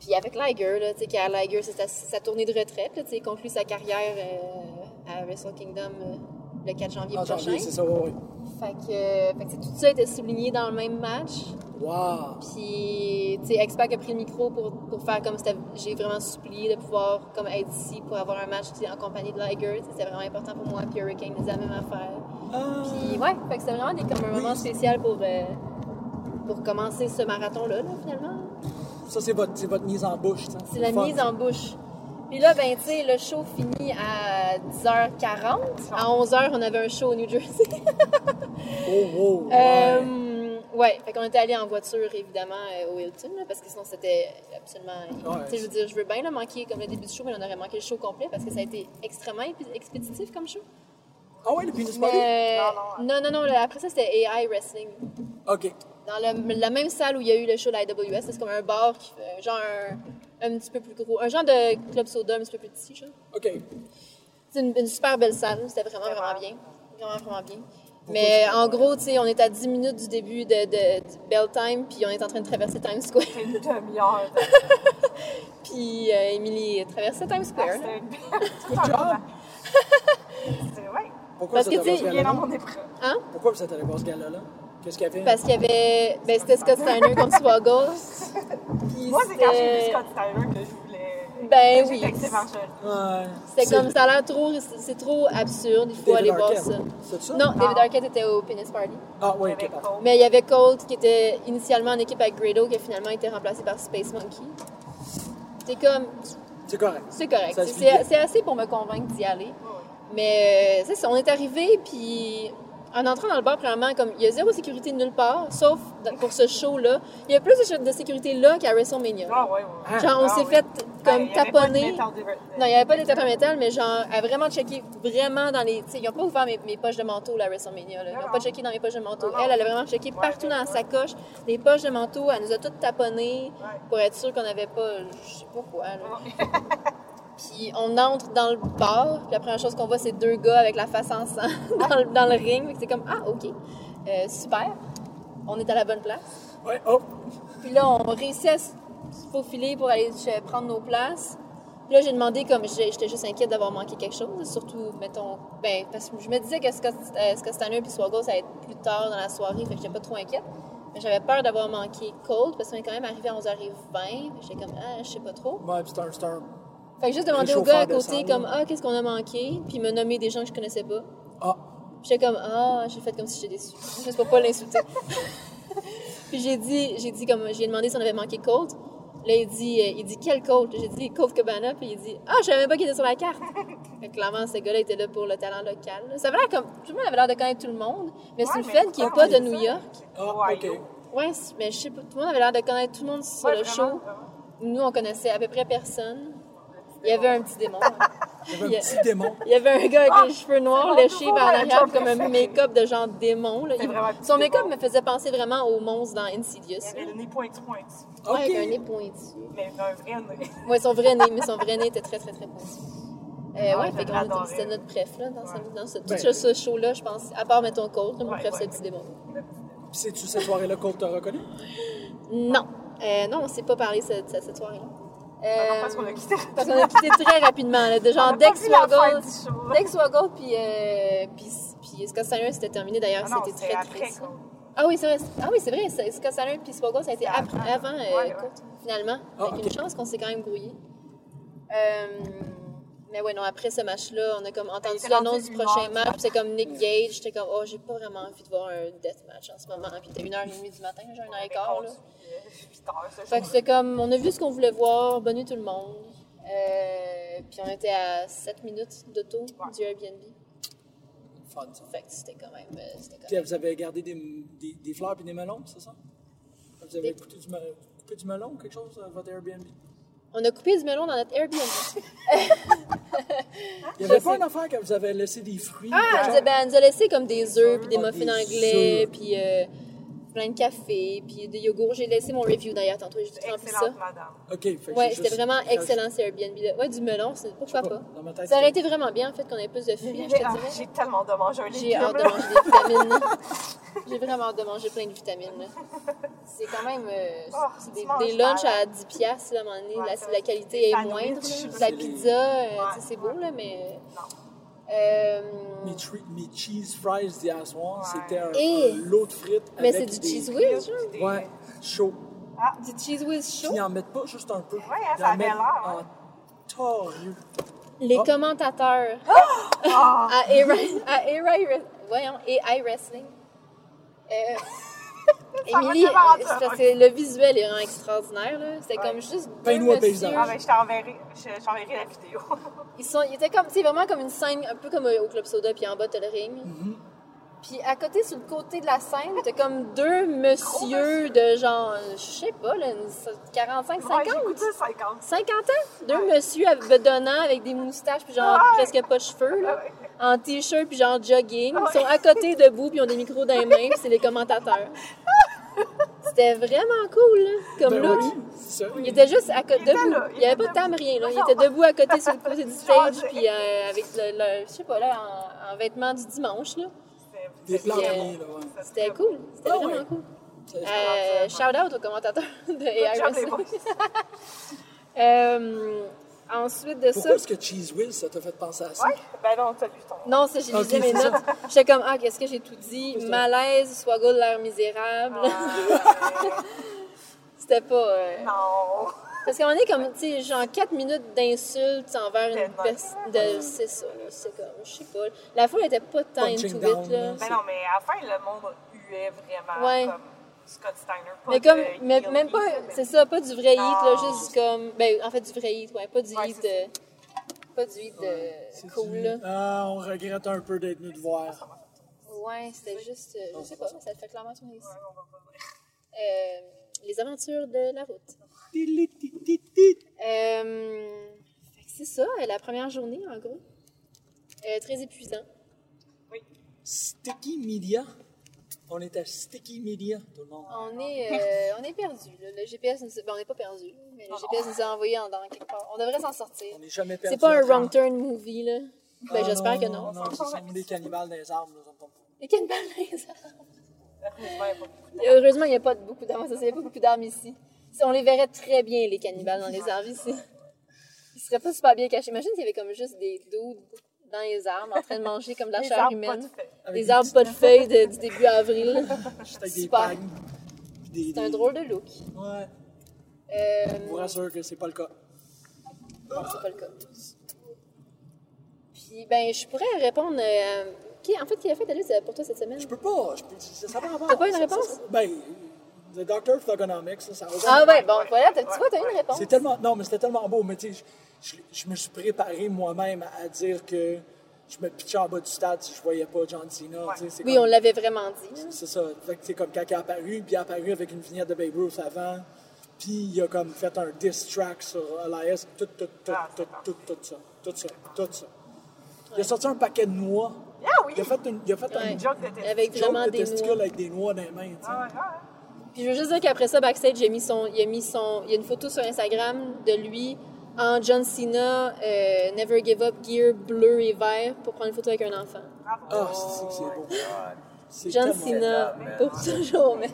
Puis avec Liger, là, tu sais, qu'à Liger, c'est sa, sa tournée de retraite, là, tu sais, il conclut sa carrière euh, à Wrestle Kingdom euh, le 4 janvier En prochain. c'est ça, ouais. Fait que, euh, fait que, tout ça était souligné dans le même match. Wow. Puis, tu sais, X-Pac a pris le micro pour, pour faire comme j'ai vraiment supplié de pouvoir comme être ici pour avoir un match en compagnie de Liger. C'était vraiment important pour moi. Puis Hurricane disait la même affaire. Ah. Puis ouais, fait que c'était vraiment des, comme un moment spécial pour, euh, pour commencer ce marathon-là, là, finalement. Ça, c'est votre, votre mise en bouche. C'est la fun. mise en bouche. Puis là, ben, tu sais, le show finit à 10h40. À 11h, on avait un show au New Jersey. (laughs) Oh, oh. ouais. Euh, ouais, fait qu'on était allé en voiture, évidemment, euh, au Hilton, là, parce que sinon, c'était absolument. Ouais. Tu sais, je veux dire, je veux bien là, manquer comme le début du show, mais on aurait manqué le show complet parce que ça a été extrêmement expéditif comme show. Ah ouais, le penis party? Non, non, non, après ça, c'était AI Wrestling. OK. Dans le- la même salle où il y a eu le show de la IWS, c'est comme un bar, qui fait, genre un, un petit peu plus gros, un genre de club soda un petit peu plus petit, genre. OK. C'est une, une super belle salle, c'était vraiment, vraiment bien. Vraiment, vraiment bien. Mais en gros, tu sais, on est à 10 minutes du début de, de, bell time, puis on est en train de traverser Times Square. C'est une demi-heure. (laughs) Puis euh, Emily traversait Times Square. C'était une (laughs) (laughs) Good job. C'était, ouais, Pourquoi Parce vous que, tu sais, dans mon épreuve. Hein? Pourquoi vous êtes allé voir ce gala-là? Qu'est-ce qu'il y avait? Parce qu'il y avait. Ben, c'était Scott Steiner contre Swaggle. Moi, c'est quand j'ai vu Scott Steiner que je voulais. Ben oui. C'était C'est comme ça a l'air trop. C'est trop absurde, il faut David aller voir ça. C'est ça? Non, David Arquette était au Penis Party. Ah, oui, OK. Mais il y avait Colt qui était initialement en équipe avec Grado, qui a finalement été remplacé par Space Monkey. C'est comme. C'est correct. C'est correct. C'est assez pour me convaincre d'y aller. Mais euh, c'est ça, on est arrivé, puis en entrant dans le bar, premièrement, comme il y a zéro sécurité nulle part, sauf pour ce show-là. Il y a plus de, de sécurité là qu'à WrestleMania. Ah, ouais, ouais. Ah. Genre, on Ah, s'est oui. fait comme taponner. Non, il n'y avait pas de détecteur métal, mais genre, à vraiment checker vraiment dans les. Tu sais, ils n'ont pas ouvert mes, mes poches de manteau, là, à WrestleMania. Là. Ils n'ont pas checké dans mes poches de manteau. Non, non. Elle, elle a vraiment checké partout dans sa coche, des poches de manteau. Elle nous a toutes taponnées pour être sûre qu'on n'avait pas. Je sais pas quoi, là. (laughs) Puis on entre dans le bar, puis la première chose qu'on voit, c'est deux gars avec la face en sang (laughs) dans, le, dans le ring. C'est comme, ah, OK, Euh, super. On est à la bonne place. Ouais, oh. Puis là, on réussit à se faufiler pour aller prendre nos places. Puis là, j'ai demandé, comme j'étais juste inquiète d'avoir manqué quelque chose, surtout, mettons, ben, parce que je me disais que Scott, euh, Scott puis Swaggle, ça allait être plus tard dans la soirée, fait que j'étais pas trop inquiète. Mais j'avais peur d'avoir manqué Cold, parce qu'on est quand même arrivé à 11h20. J'étais comme, ah, je sais pas trop. Ouais, puis c'est un, c'est un- Fait que juste demander au gars à côté, salle, comme, ah, qu'est-ce qu'on a manqué, puis me nommer des gens que je connaissais pas. Ah, J'étais comme, ah, j'ai fait comme si j'étais déçue. Juste pour pas l'insulter. (laughs) puis j'ai dit, j'ai dit comme, j'ai demandé si on avait manqué Colt. Là, il dit, euh, il dit quel Colt? J'ai dit Colt Cabana, puis il dit, ah, je savais même pas qu'il était sur la carte. Fait que clairement, ce gars-là était là pour le talent local. Ça avait l'air comme, tout le monde avait l'air de connaître tout le monde, mais c'est Ouais, le mais fait qu'il n'est pourquoi pas de New? York. ah, Ouais, OK. Ouais, c'est- mais je sais pas, tout le monde avait l'air de connaître tout le monde sur Ouais, le vraiment, show. vraiment. Nous, on connaissait à peu près personne. Il y avait un petit démon. Il y avait un petit démon. Il y avait un gars avec Ah, les cheveux noirs léchés par en arrière, manager comme un make-up de genre démon. là. Il- Son make-up me faisait penser vraiment au monstre dans Insidious. Il y avait le nez pointu, pointu. Ouais, avec un nez pointu. Mais un vrai nez. Ouais, son vrai nez, mais son vrai nez était très, très, très pointu. Euh, Ah, ouais, fait adoré. c'était notre préf, là, dans, ce, dans ce, tout Ben. ce, show-là, je pense. À part, mettons, Colt, mon Ouais, préf, ouais. c'est le petit démon. Puis c'est-tu cette soirée-là qu'on t'a reconnu? Non. Euh, non, on s'est pas parlé cette, cette, cette soirée-là. Non, Euh, parce qu'on a quitté. parce qu'on a quitté très rapidement. Là, de genre, que Swaggle puis, euh, puis, puis Scott Steiner c'était terminé d'ailleurs, Ah c'était très après, triste. quoi. Ah oui, c'est vrai. Ah oui, c'est vrai. Scott Steiner puis Swaggle, ça a été C'était après- avant. avant, euh, Ouais, finalement. Ah, Avec ok. une chance qu'on s'est quand même grouillé. Euh, mais ouais, non, après ce match-là, on a comme entendu était l'annonce du prochain match, puis c'est comme Nick Gage. J'étais comme, oh, j'ai pas vraiment envie de voir un death match en ce moment. Puis il était 1h30 du matin, j'ai un heure et quart, là. Conduit, euh, 8 heures, ce Fait que c'était comme, on a vu ce qu'on voulait voir, bonne nuit tout le monde. Euh, puis on était à 7 minutes d'auto du Airbnb. Fun, ça. Fait que c'était quand même. euh, C'était quand Puis même. vous avez gardé des, des, des fleurs et des melons, c'est ça? Vous avez Des- coupé du, coupé du melon ou quelque chose à votre Airbnb? On a coupé du melon dans notre Airbnb. (laughs) Il y avait pas une affaire que vous avez laissé des fruits? Ah, quelque elle nous chose? a, ben, elle nous a laissé comme des œufs, puis des Ah, muffins anglais, puis euh, plein de café, puis des yogourts. J'ai laissé mon review d'ailleurs tantôt, j'ai tout rempli ça. Madame. OK. fait Ouais, c'est c'était vraiment c'est- excellent ce Airbnb là. Ouais, du melon, c'est pourquoi pas. Dans ma tête, Ça aurait été vraiment bien en fait qu'on ait plus de fruits, je J'ai te ah, j'ai tellement de manger un légume. J'ai hâte de manger des vitamines. (laughs) J'ai vraiment hâte de manger plein de vitamines. là. C'est quand même euh, Oh, c'est des, des lunchs à 10 piastres, là, à un moment donné. Ouais, la, c'est la qualité est moindre. C'est La pizza, euh, c'est beau, là, mais... Euh, Mes, cheese fries d'hier soir, Ouais. c'était un, Et- un lot de frites mais avec c'est du des- cheese whiz, Ouais, chaud. Du cheese whiz chaud? ils en mettent pas juste un peu. Ouais, hein, Ils ça en avait l'air, en hein. torieux. Les Oh. commentateurs Ah! (laughs) à AI à Re- voyons, AI Wrestling. Euh, Émilie, euh, c'est le visuel est vraiment extraordinaire. là. C'était Ouais. comme juste deux Paye-nous un messieurs. paysage. Ah, ben, je t'enverrai, je, je t'enverrai la vidéo. (laughs) Ils, sont, ils étaient comme, c'est vraiment comme une scène, un peu comme au Club Soda, puis en bas, t'as le ring. Mm-hmm. Puis à côté, sur le côté de la scène, t'as comme deux messieurs de genre, je sais pas, là, une 45, 50? Ouais, j'ai goûté 50. 50 ans? Deux messieurs avec- bedonnants avec des moustaches, puis genre Ouais. presque pas de cheveux, là, Ouais. en t-shirt, puis genre jogging. Ils sont à côté debout, puis ils ont des micros dans les mains, puis c'est les commentateurs. (laughs) C'était vraiment cool, là, comme Ben look. oui, c'est ça. Il était juste à côté, debout. là, il n'y avait pas de table, rien. Là. Il était debout à côté sur le côté du (laughs) stage, puis euh, avec le, le- je sais pas, là, en, en vêtements du dimanche. Là. Des plans euh, ouais. C'était cool. C'était Ah vraiment ouais. cool. Euh, shout out aux commentateurs (laughs) de Wrestling. (laughs) Euh, ensuite de Pourquoi ça. est-ce que Cheese Whiz, ça t'a fait penser à ça? Ouais, ben non, t'as lu ton. Non, ça, j'ai Ok, lisé mes notes. J'étais comme, ah, qu'est-ce que j'ai tout dit? Malaise, Swaggle l'air misérable. Ah, (laughs) C'était pas. euh, non. Parce qu'on est comme, tu sais, genre 4 minutes d'insultes envers une personne. De... C'est ça, là. C'est comme, je sais pas. La foule était pas tant into it, là. là. Ben non, mais à la fin, le monde huait vraiment Ouais. comme Scott Steiner. Pas Mais comme, de mais, même heat, pas, mais- c'est ça, pas du vrai hit, là, Non. juste comme, ben, en fait, du vrai hit, ouais, pas du Ouais, hit c'est de, pas du hit de C'est cool, du- là. Ah, on regrette un peu d'être venu te voir. Ouais, c'était juste, euh, je sais pas, ça te fait clairement tourner ici. Ouais, on va pas dire. Euh, les aventures de la route. Euh, fait que c'est ça, la première journée, en gros. Euh, très épuisant. Sticky Media. On est à Sticky Media, tout le monde. On est, euh, on est perdu. là. Le GPS, nous... ben, on n'est pas perdu, mais le GPS nous a envoyé en dans quelque part. On devrait s'en sortir. On n'est jamais perdu. C'est pas un wrong turn movie, là. Ben, Ah, j'espère que non. Non, ce sont des cannibales dans les arbres, nous, pas. Les cannibales dans les arbres. (laughs) Heureusement, il n'y a pas beaucoup d'arbres. Ça, Il n'y a pas beaucoup d'arbres ici. Si on les verrait très bien, les cannibales dans les arbres ici. (laughs) Ils seraient pas super bien cachés. Imagine s'il y avait comme juste des dudes dans les arbres en train de manger comme de la Les chair arbres pas humaine. de Des arbres pas de feuilles de- du début avril. (laughs) Juste avec des Super. Des- C'est un drôle de look. Ouais. Euh, Je vous rassure que c'est pas le cas. Non, c'est pas le cas. Puis, ben, je pourrais répondre. euh, qui, en fait, qui a fait ta liste pour toi cette semaine? Je peux pas. Je peux, ça, ça va T'as pas une ça- réponse? ça- ben, The Doctor of Thugonomics, ça, ça Ah ouais, bon, voilà, tu vois, t'as une réponse. C'est tellement. Non, mais c'était tellement beau. Mais tu sais, je, me suis préparé moi-même à, dire que je me pitchais en bas du stade si je voyais pas John Cena. Oui, comme- on l'avait vraiment dit. C'est ça. Fait que c'est comme quand il est apparu, puis il est apparu avec une vignette de Babe Ruth avant, puis il a comme fait un diss track sur Elias, tout, tout, tout, Ah, tout, tout, tout, ça, tout ça, tout ça. Il a sorti un paquet de noix. Ah oui! Il a fait, une, il a fait Ouais. un Joke de test. Avec joke vraiment de des testicule noix. avec des noix dans les mains. Ah ouais, ouais. Puis je veux juste dire qu'après ça, backstage, il a mis son, il a mis son, il y a une photo sur Instagram de lui en John Cena euh, Never Give Up gear bleu et vert pour prendre une photo avec un enfant. Ah, c'est c'est beau. John Cena, pour toujours, man.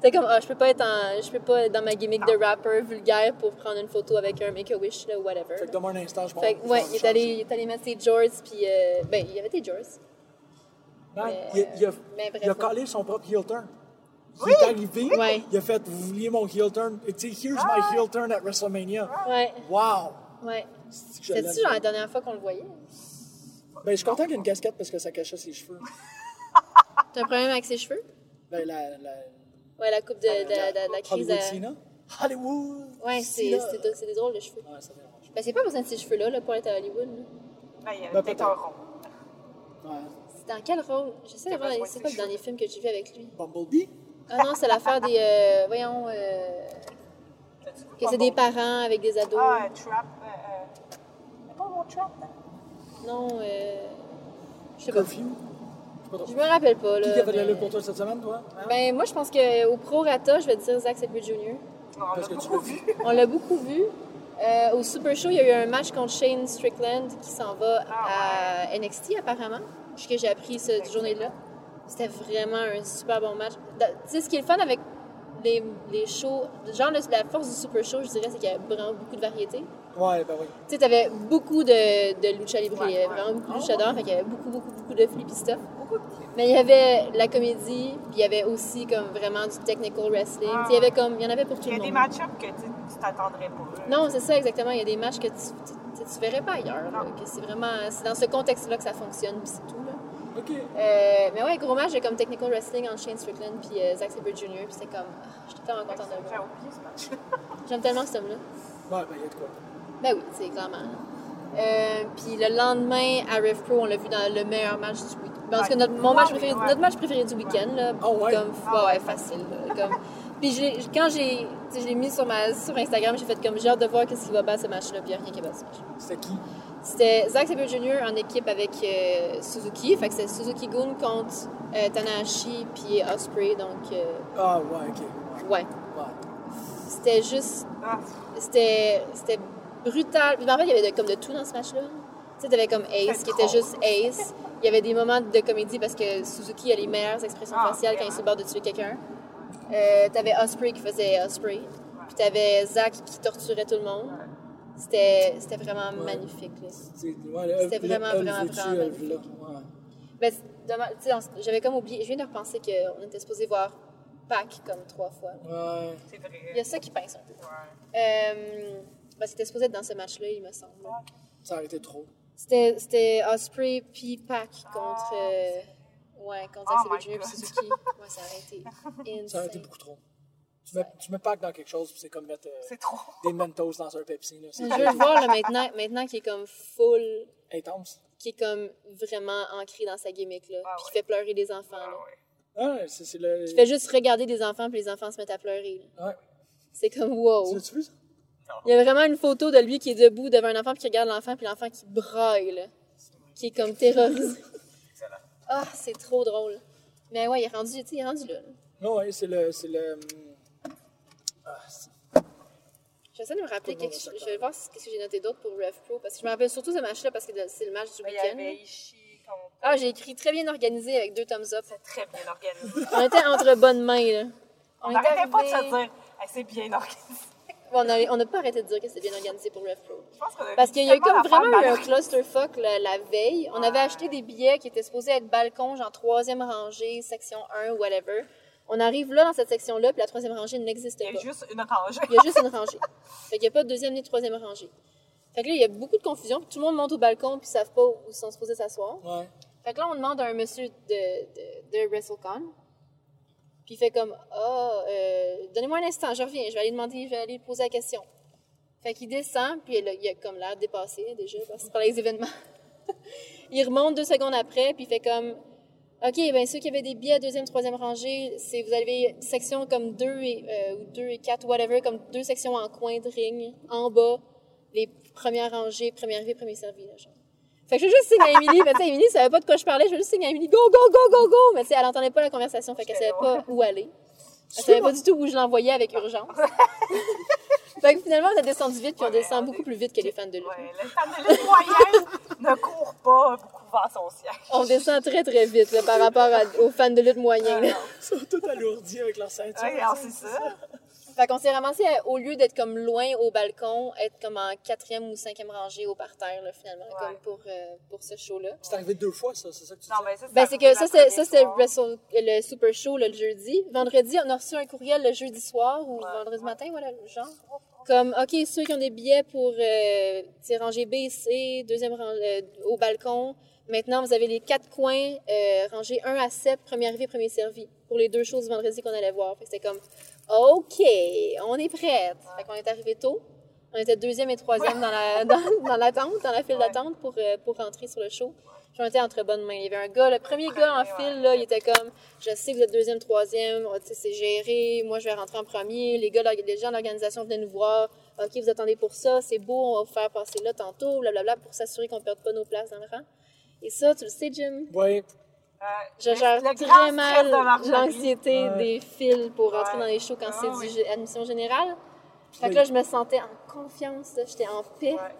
T'es comme, ah, je peux pas être en, je peux pas être dans ma gimmick de rapper vulgaire pour prendre une photo avec un Make-A-Wish, là, whatever. Fait que donne-moi un instant, je pense. Fait que, ouais, il est allé, il est allé mettre ses jorts, puis, euh, ben, il y avait des jorts. Non, mais- il, a- il a, mais bref, il a ouais. son propre heel turn. Il est arrivé, Ouais. il a fait Vous vouliez mon heel turn Tu sais, here's my heel turn at WrestleMania. Ouais, Wow ouais. C'est que je C'était-tu la dernière fois qu'on le voyait? Ben, je suis content qu'il y ait une casquette parce que ça cachait ses cheveux. T'as un problème avec ses cheveux? Ben, la, la, Ouais, la coupe de, de, de- de la crise. Hollywood à- Cena. Hollywood Ouais, c'est des drôles de cheveux. Ouais, ça dérange. Ben, c'est pas besoin de ces cheveux-là là, pour être à Hollywood. là. Ben, il y a Ben, peut-être un rond. Ouais. C'est dans quel rôle? J'essaie de voir, c'est quoi le dernier film que j'ai vu avec lui? Bumblebee? Ah non, c'est l'affaire des. euh, voyons. euh, que c'est des parents avec des ados. Ah, Trap. Euh, euh... C'est pas mon Trap, là? Non, euh. Je sais pas. Je sais pas trop. Je me rappelle pas, là. Qui a fait de la lutte pour toi cette semaine, toi Hein? Ben, moi, je pense qu'au Pro-Rata, je vais te dire Zach Sabre Jr. Non, on Parce l'a que tu beaucoup l'as vu. On l'a beaucoup vu. Euh, au Super Show, il y a eu un match contre Shane Strickland qui s'en va Ah, à NXT apparemment, puisque j'ai appris cette journée-là. C'était vraiment un super bon match. Tu sais, ce qui est le fun avec les, les shows, genre le- la force du Super Show, je dirais, c'est qu'il y a vraiment beaucoup de variété. Ouais, ben oui. Tu sais, t'avais beaucoup de, de lucha libre, il y avait Ouais, vraiment beaucoup de Ah, luchadors, fait qu'il y avait beaucoup, beaucoup, beaucoup de flippy stuff. Mais il y avait la comédie, puis il y avait aussi comme vraiment du technical wrestling. Il y avait comme, il y en avait pour tout Il y le a monde. des match-ups que tu t'attendrais pas. Non, c'est ça exactement. Il y a des matchs que tu, tu, tu verrais pas ailleurs. là, Non. que c'est vraiment c'est dans ce contexte-là que ça fonctionne, puis c'est tout. Là. Ok. Euh, mais ouais, gros match de comme technical wrestling entre Shane Strickland puis euh, Zack Sabre Jr. Puis c'était comme, ah, j'étais tellement contente de le J'ai voir. oublié ce match. (laughs) J'aime tellement cet homme-là. Ouais, ben, il y a de quoi. Ben oui, c'est clairement. Euh, puis le lendemain, à Rev Pro, on l'a vu dans le meilleur match du week-end. Parce que notre, mon match préféré, notre match préféré du week-end, là, Ah ouais? comme, Ah ouais, facile. là, comme, (laughs) puis quand j'ai, je l'ai mis sur, ma, sur Instagram, j'ai fait comme, j'ai hâte de voir qu'est-ce qui va battre ce match-là, puis il n'y a rien qui va battre ce match. C'était qui? C'était Zack Sabre Jr. en équipe avec euh, Suzuki. Fait que c'était Suzuki Gun contre euh, Tanahashi puis Osprey. Donc, euh, Ah, ouais, ok. ouais. Ouais. C'était juste. Ah, C'était c'était brutal. Puis en fait, il y avait de- comme de tout dans ce match-là. Tu sais, t'avais comme Ace, qui était juste Ace. Il y avait des moments de comédie parce que Suzuki a les meilleures expressions Ah, faciales quand il se bord de tuer quelqu'un. Euh, t'avais Osprey qui faisait Osprey. Puis t'avais Zack qui torturait tout le monde. C'était c'était vraiment Ouais. magnifique. Ouais, C'était vraiment, vraiment, vraiment magnifique. ouais. Ben, j'avais comme oublié. Je viens de repenser qu'on était supposé voir Pac comme trois fois. Ouais. c'est vrai. Il y a ça qui pince un peu. Ouais. Euh, ben, c'était supposé être dans ce match-là, il me semble. Ça aurait été trop. C'était, c'était Osprey puis Pac contre. euh, ouais, contre Oh my Jr. puis. Suzuki. Ouais, ça aurait été Ça aurait été beaucoup trop. Tu mets, tu Pac dans quelque chose, puis c'est comme mettre euh, C'est trop. des Mentos dans un Pepsi. Là. C'est Je veux le voir là, maintenant, maintenant qu'il est comme full, intense. qui est comme vraiment ancré dans sa gimmick là, Ah puis qui fait pleurer des enfants. Ah, Là. ouais. Ah, c'est c'est le. Qui fait juste regarder des enfants puis les enfants se mettent à pleurer. là. Ouais. C'est comme wow. Tu l'as-tu vu, ça? Il y a vraiment une photo de lui qui est debout devant un enfant puis qui regarde l'enfant puis l'enfant qui braille, là, qui est comme terrorisé. Excellent. Ah, c'est trop drôle. Mais ouais, il est rendu, il est rendu là. là. Non, ouais, c'est le. C'est le. J'essaie de me rappeler quelque chose. Je vais voir ce que j'ai noté d'autre pour Rev Pro parce que je me rappelle surtout ce match-là parce que c'est le match du week-end. Ah, j'ai écrit très bien organisé avec deux thumbs up. C'est très bien organisé. On était entre bonnes mains, là. On n'arrêtait pas de se dire, Hey, c'est bien organisé. On n'a pas arrêté de dire que c'était bien organisé pour Rev Pro. Je pense qu'on a Parce qu'il y a eu comme vraiment un clusterfuck la, la veille. On avait acheté des billets qui étaient supposés être balcon, genre troisième rangée, section 1, whatever. On arrive là dans cette section-là, puis la troisième rangée n'existe Il y pas. a juste une rangée. Il y a juste une rangée. Fait qu'il n'y a pas de deuxième ni de troisième rangée. Fait que là, il y a beaucoup de confusion. puis Tout le monde monte au balcon, puis ils savent pas où ils sont supposés s'asseoir. Ouais. Fait que là, on demande à un monsieur de, de, de WrestleCon. Puis il fait comme Ah, euh, donnez-moi un instant, je reviens, je vais aller demander, je vais aller poser la question. Fait qu'il descend, puis il a comme l'air dépassé déjà, parce que c'est par les événements. (laughs) il remonte deux secondes après, puis il fait comme OK, ben ceux qui avaient des billets deuxième, troisième rangée, c'est vous avez section comme deux et, euh, ou deux et quatre, whatever, comme deux sections en coin de ring, en bas, les premières rangées, première arrivée, premier servi, là, genre. Fait que je juste signe à Emily, mais tu sais, Emily savait pas de quoi je parlais, je juste signer à Emily, go, go, go, go, go! Mais tu sais, elle entendait pas la conversation, fait qu'elle savait pas où aller. Elle savait pas du tout où je l'envoyais avec urgence. (laughs) Fait que finalement, on a descendu vite, puis on descend beaucoup est- plus vite que les fans de lutte. Ouais, le fan de lutte moyen ne court pas beaucoup vers son siège. On descend très très vite là, par rapport à- aux fans de lutte moyens. là. Ils sont tous alourdis avec leur ceinture. Ouais, c'est ça. Fait qu'on s'est ramassé, au lieu d'être comme loin au balcon, être comme en quatrième ou cinquième rangée au parterre, là, finalement, Ouais. comme pour, euh, pour ce show-là. C'est arrivé deux fois, ça, c'est ça que tu Non, dis? mais ça, Ben, c'est que ça, c'est, ça, le Super Show là, le jeudi. Vendredi, on a reçu un courriel le jeudi soir ou Ouais. vendredi matin, voilà, genre. Comme, OK, ceux qui ont des billets pour euh, rangée B, C, deuxième rang, euh, au balcon, maintenant, vous avez les quatre coins, euh, rangée 1 à 7, premier arrivé, premier servi, pour les deux choses vendredi qu'on allait voir. C'était comme, OK, on est prête. Fait qu'on est arrivé tôt. On était deuxième et troisième dans la (laughs) dans, dans l'attente, dans la file Ouais. d'attente pour, euh, pour rentrer sur le show. Puis on était entre bonnes mains. Il y avait un gars, le premier gars en file, là, il était comme Je sais que vous êtes deuxième, troisième, oh, c'est géré, moi je vais rentrer en premier. Les gars, les gens de l'organisation venaient nous voir. OK, vous attendez pour ça, c'est beau, on va vous faire passer là tantôt, blablabla, pour s'assurer qu'on ne perde pas nos places dans le rang. Et ça, tu le sais, Jim, Oui. Je gère très mal l'anxiété Ouais. des fils pour rentrer Ouais. dans les shows quand Ah c'est oui. du gé- admission générale. Fait que Oui. là, je me sentais en confiance, j'étais en paix. Ouais.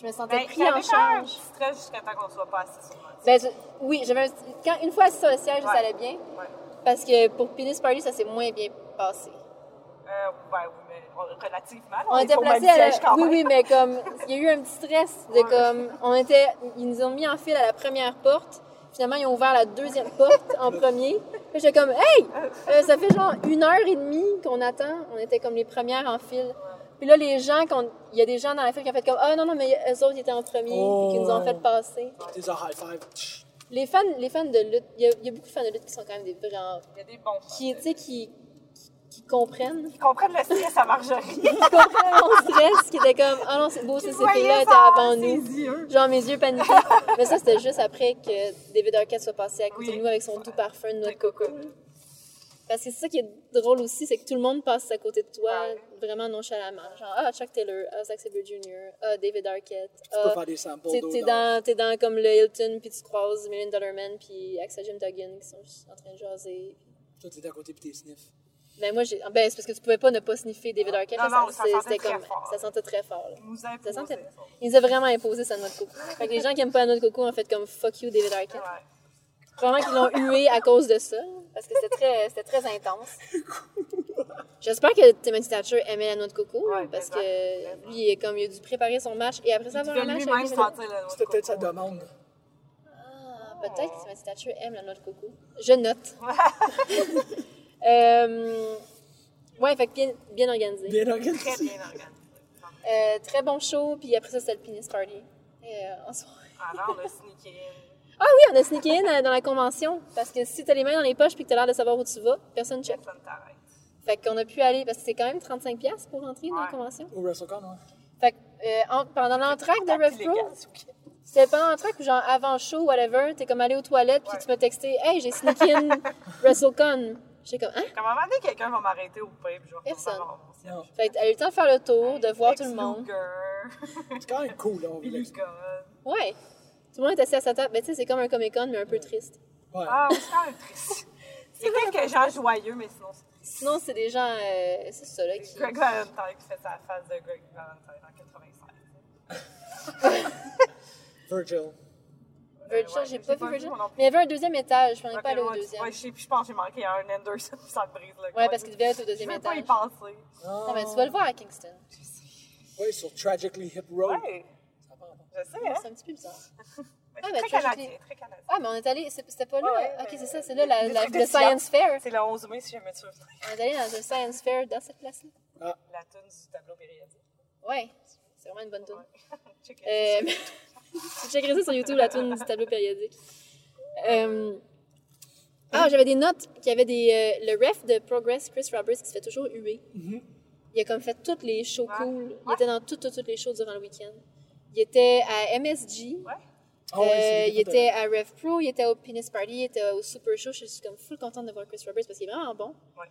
Je me sentais Ben, pris en charge. stress jusqu'à temps qu'on soit pas assis sur le Ben, je- oui, j'avais un- quand, une fois assis sur le siège, ça allait bien. Ouais. Parce que pour Penis Party, ça s'est moins bien passé. Euh, ben oui, mais on- relativement. On est était placés à la... Oui, oui, mais comme, il y a eu un petit stress de Ouais. comme, on était, ils nous ont mis en file à la première porte. Finalement, ils ont ouvert la deuxième porte en premier. Puis j'étais comme, hey, euh, ça fait genre une heure et demie qu'on attend. On était comme les premières en file. Puis là, les gens, qu'on- il y a des gens dans la file qui ont fait comme, ah non, non, mais eux autres, ils étaient en premier. Oh. Puis qui nous ont fait passer. Des high five. Les fans, les fans de lutte, il y, a, il y a beaucoup de fans de lutte qui sont quand même des vrais, Il y a des bons qui, tu sais, qui, qui comprennent. Ils comprennent le stress à Marjorie. (laughs) Qui comprennent mon stress, qui était comme, ah non, c'est beau, filles-là ça, étaient avant nous. yeux. Genre, mes yeux paniquaient. (laughs) Mais ça, c'était juste après que David Arquette soit passé à côté Oui. de nous avec son doux parfum de noix de De coco. Parce que c'est ça qui est drôle aussi, c'est que tout le monde passe à côté de toi Ouais. vraiment nonchalamment. Genre, ah, Chuck Taylor, ah, Zack Sabre Jr., ah, David Arquette. Tu peux Ah, faire des samples t'es dans, t'es dans comme le Hilton, puis tu croises Million Dollar Man, puis Axel Jim Duggan qui sont juste en train de jaser. Toi, t'es à côté puis t'es sniff. Ben, moi, j'ai. Ben, c'est parce que tu pouvais pas ne pas sniffer David Arquette. Non, non, ça sentait très comme. fort. Ça sentait très fort, là. Il nous a Ça sentait-. Il nous a vraiment imposé sa noix de coco. Fait que les gens qui aiment pas la noix de coco ont fait comme fuck you David Arquette. Ouais. Probablement qu'ils l'ont hué à cause de ça, parce que c'était très, c'était très intense. J'espère que Timothy Thatcher aimait la noix de coco, Ouais, parce mais que lui, il, est comme, il a dû préparer son match et après ça, avoir un match. C'était peut-être sa demande. Ah, peut-être que Timothy Thatcher aime la noix de coco. Je note. (laughs) euh, ouais, fait que bien, bien organisé. Bien Très organisé. bien organisé. Euh, très bon show, puis après ça, c'était le penis party. Et, euh, en soirée. Avant, on a sneaké in. Ah oui, on a sneaké in euh, dans la convention, parce que si t'as les mains dans les poches puis que t'as l'air de savoir où tu vas, personne check. Personne t'arrête. Fait qu'on a pu aller, parce que c'est quand même 35$ piastres pour rentrer dans la Ouais. convention. Au WrestleCon, ouais. Fait que euh, en- pendant l'entraque de Rev Pro, Illégal, c'est ok. c'était pendant l'entraque ou genre avant show, whatever, t'es comme allé aux toilettes puis Ouais. tu m'as texté « Hey, j'ai sneaké in (laughs) WrestleCon ». J'étais comme « Hein? Comme à un moment donné, quelqu'un va m'arrêter au pub, je vais Personne. Non. » Fait que elle a eu le temps de faire le tour, de voir tout le monde. C'est quand même cool, là. on Gunn. Ouais. Tout le monde était assis à sa table. Ben, tu sais, c'est comme un Comic-Con, mais un peu triste. Ouais. Ah, oui, c'est quand même triste. (laughs) C'est quelques gens joyeux, mais sinon, c'est triste. Sinon, c'est des gens... euh, c'est ça, là, qui... Greg Valentine qui fait sa face de Greg Valentine en 96. Virgil, Virgil. Ouais, j'ai j'ai pas pas vu non plus. Mais il y avait un deuxième étage, je n'en ai Ok, pas allé au ouais, deuxième. Ouais, je je pense que j'ai manqué un Anderson, puis (laughs) ça me brise le Ouais, parce qu'il devait être au deuxième Je veux pas y étage. penser. Non, mais tu vas le voir à Kingston. Ouais, sur Tragically Hip Road. Ouais, je sais, hein. C'est un petit peu bizarre. (laughs) Mais Ah, c'est très canadien, très canadien. Ah, mais on est allé... C'était pas là? Ouais, ok, c'est ça, c'est là, la, la- le Science Fair. C'est le 11 mai, si jamais tu veux. On est allé dans un Science Fair dans cette place-là. La tune du tableau périodique. Ouais, c'est vraiment une bonne tune. (laughs) Check it. Euh, tu checkerais ça sur YouTube, la tune du tableau périodique. Euh, Ah, j'avais des notes qu'il y avait des. euh, le ref de Progress, Chris Roberts, qui se fait toujours huer. Il a comme fait toutes les shows Ouais. cool. Il Ouais. était dans toutes, toutes, toutes les shows durant le week-end. Il était à MSG. Ouais. Ah ouais, Euh, il était à Rev Pro, il était au Penis Party, il était au Super Show. Je suis comme full contente de voir Chris Roberts parce qu'il est vraiment bon. Ouais.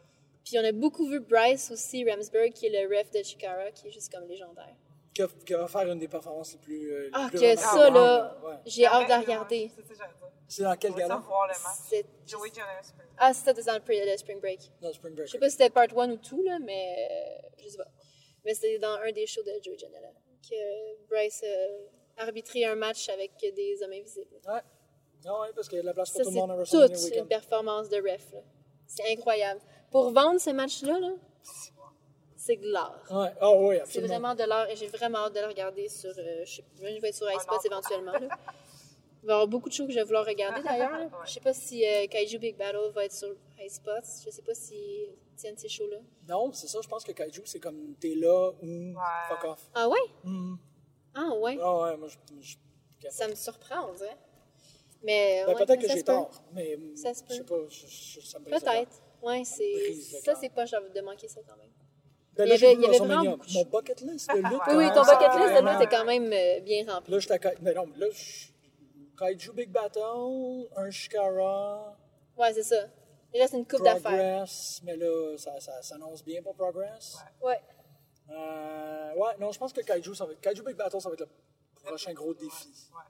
Puis on a beaucoup vu Bryce aussi, Ramsberg, qui est le ref de Chikara, qui est juste comme légendaire. Qui, a- qui va faire une des performances les plus. euh, les Ah, plus que remarquables. ça, là, Ouais. j'ai hâte de la regarder. C'est ça. C'est dans quel gala? le. C'est- Joey. Ah, c'était dans le, pre- le Spring Break. Dans Spring Break. Je sais pas si c'était part 1 ou 2, là, mais euh, je sais pas. Mais c'était dans un des shows de Joey Janela que Bryce a arbitré un match avec des hommes invisibles. Ouais. Non, ouais, parce qu'il y a de la place pour Ça, tout le c'est monde toute Weekend. une performance de ref. là. C'est incroyable. Pour vendre ce match-là, là, c'est de l'art. Ouais. Ah oui, C'est vraiment de l'art et j'ai vraiment hâte de le regarder sur. euh, je sais je vais être sur iSpot éventuellement. là. Il va y avoir beaucoup de shows que je vais vouloir regarder d'ailleurs. Ouais. Je sais pas si euh, Kaiju Big Battle va être sur iSpot. Je sais pas s'ils tiennent ces shows-là. Non, c'est ça, je pense que Kaiju, c'est comme t'es là ou Ouais. fuck off. Ah ouais? Mhm. Ah ouais? Ah ouais, moi je. je- je- Ça me surprend, on dirait. Mais. Ben, ouais, peut-être que j'ai tort, mais Ça se je sais peut. pas, je, je- ça me brise le cœur. Peut-être. Ouais, c'est. Ça, c'est pas genre de manquer ça quand même. Ben, Il y avait- il y avait vraiment beaucoup de Mon bucket list de lutte. Oui, oui, commence ton à bucket list de lutte est quand même euh, bien rempli. Là, j'étais. à- Mais non, là, je- Kaiju Big Battle, un Shikara, Ouais, c'est ça. Il reste une coupe d'affaires. Progress, mais là, ça, ça s'annonce bien pour Progress. Ouais. Euh, ouais, non, je pense que Kaiju, ça va être, Kaiju Big Battle, ça va être le prochain gros défi. Ouais.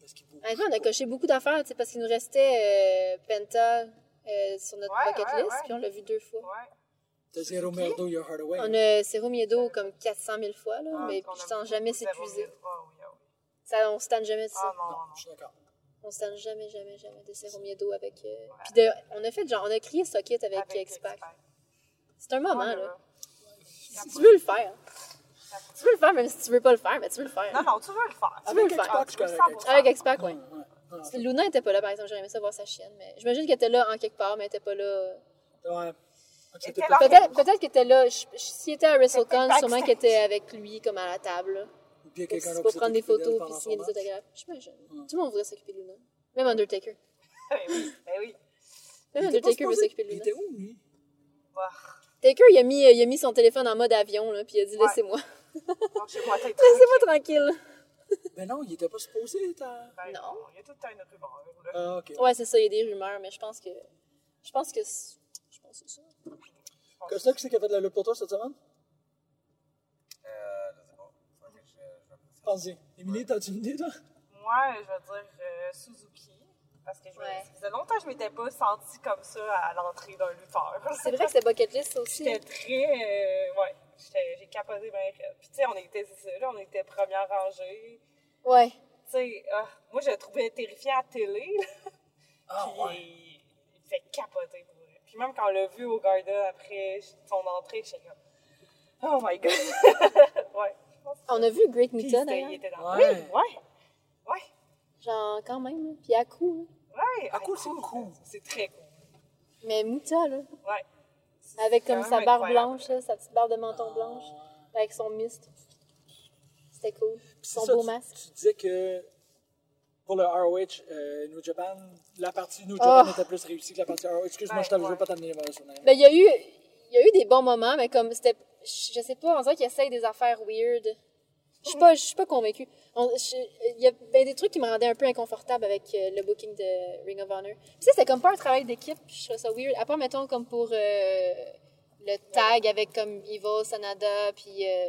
Parce qu'il vaut- Honnêtement, on a coché beaucoup d'affaires, sais, parce qu'il nous restait euh, Penta euh, sur notre Ouais, bucket ouais, list, ouais. puis on l'a vu deux fois. Ouais. On a Zero Miedo comme 400 000 fois, là, Ah, mais sans beaucoup jamais s'épuiser. Ah oui, ah oui. Ça, on se tanne jamais de ça. Ah non, non, Non, non. je suis d'accord. On se tanne jamais, jamais, jamais de Zero Miedo avec. euh, Puis de, on a fait genre, on a crié Socket avec, Avec X-Pac. C'est un moment, là. Si tu veux le faire. Tu veux le faire, même si tu veux pas le faire, mais tu veux le faire. Non, non, tu veux le faire. Tu veux Avec le faire. X-Pac, je suis correct. 100%. Avec X-Pac, Si Luna était pas là, par exemple, j'aurais aimé ça voir sa chienne, mais j'imagine qu'elle était là en quelque part, mais elle était pas là. Ouais. Peut-être peut-être qu'elle était là. S'il était à WrestleCon, sûrement qu'elle était avec lui, comme à la table. là. Puis il y a Pour, quelqu'un d'autre pour prendre des photos puis signer des autographes. J'imagine. Tout le monde voudrait s'occuper de Luna. Même Undertaker. Ben oui, ben oui. Même Il Undertaker veut s'occuper de Il Luna. était où, lui? Bah, Taker, il a, mis, il a mis son téléphone en mode avion, là, puis il a dit. Laissez-moi. (laughs) Laissez-moi tranquille. Ben non, il était pas supposé être. Ben Non. Il y a tout le temps une rumeur. là. Ah, ok. Ouais, c'est ça, il y a des rumeurs, mais je pense que. Je pense que. C'est- ça. Costa, qui c'est qui a fait de la lutte pour toi cette semaine? Euh, je sais pas. Faut que je- je- Pense-y. Émilie, t'as-tu une idée, toi? Moi, je vais dire euh, Suzuki. Parce que je me- ça faisait longtemps que je m'étais pas sentie comme ça à l'entrée d'un lutteur. (laughs) C'est vrai que c'est bucket list, aussi. J'étais très. euh, ouais. j'étais- J'ai capoté bien. Puis, tu sais, on était, c'est ça, là, on était première rangée. Ouais. Tu sais, ah, moi, je le trouvais terrifiant à la télé. là. Ah, Puis, ouais. il, fait capoter. Puis, même quand on l'a vu au Garden après son entrée, j'étais comme. Oh my god! (laughs) ouais. On a vu Great c'était- d'ailleurs. il était dans. Ouais. Oui, ouais. Ouais. Genre, quand même. Puis à coup. Ouais. À coup, c'est cool. C'est très cool. Mais Muta, là. Ouais. Avec comme sa incroyable. blanche, là, sa petite barbe de menton blanche. Avec son mist. C'était cool. Puis c'est Son ça, beau tu- masque. Tu disais que pour le ROH euh, New Japan, la partie New Japan Oh. était plus réussie que la partie ROH. Excuse-moi, Ouais, je t'avais ouais. veux pas t'amener mauvais souvenirs. Ben, il y a eu, il y a eu des bons moments, mais comme c'était, je je sais pas, on dirait qu'il essaye des affaires weird. Je suis pas, je suis pas convaincue. Il y a ben, des trucs qui me rendaient un peu inconfortable avec euh, le booking de Ring of Honor. Puis ça, c'était comme pas un travail d'équipe, je trouvais ça weird. À part, mettons, comme pour euh, le tag avec comme Evil, Sanada, puis euh,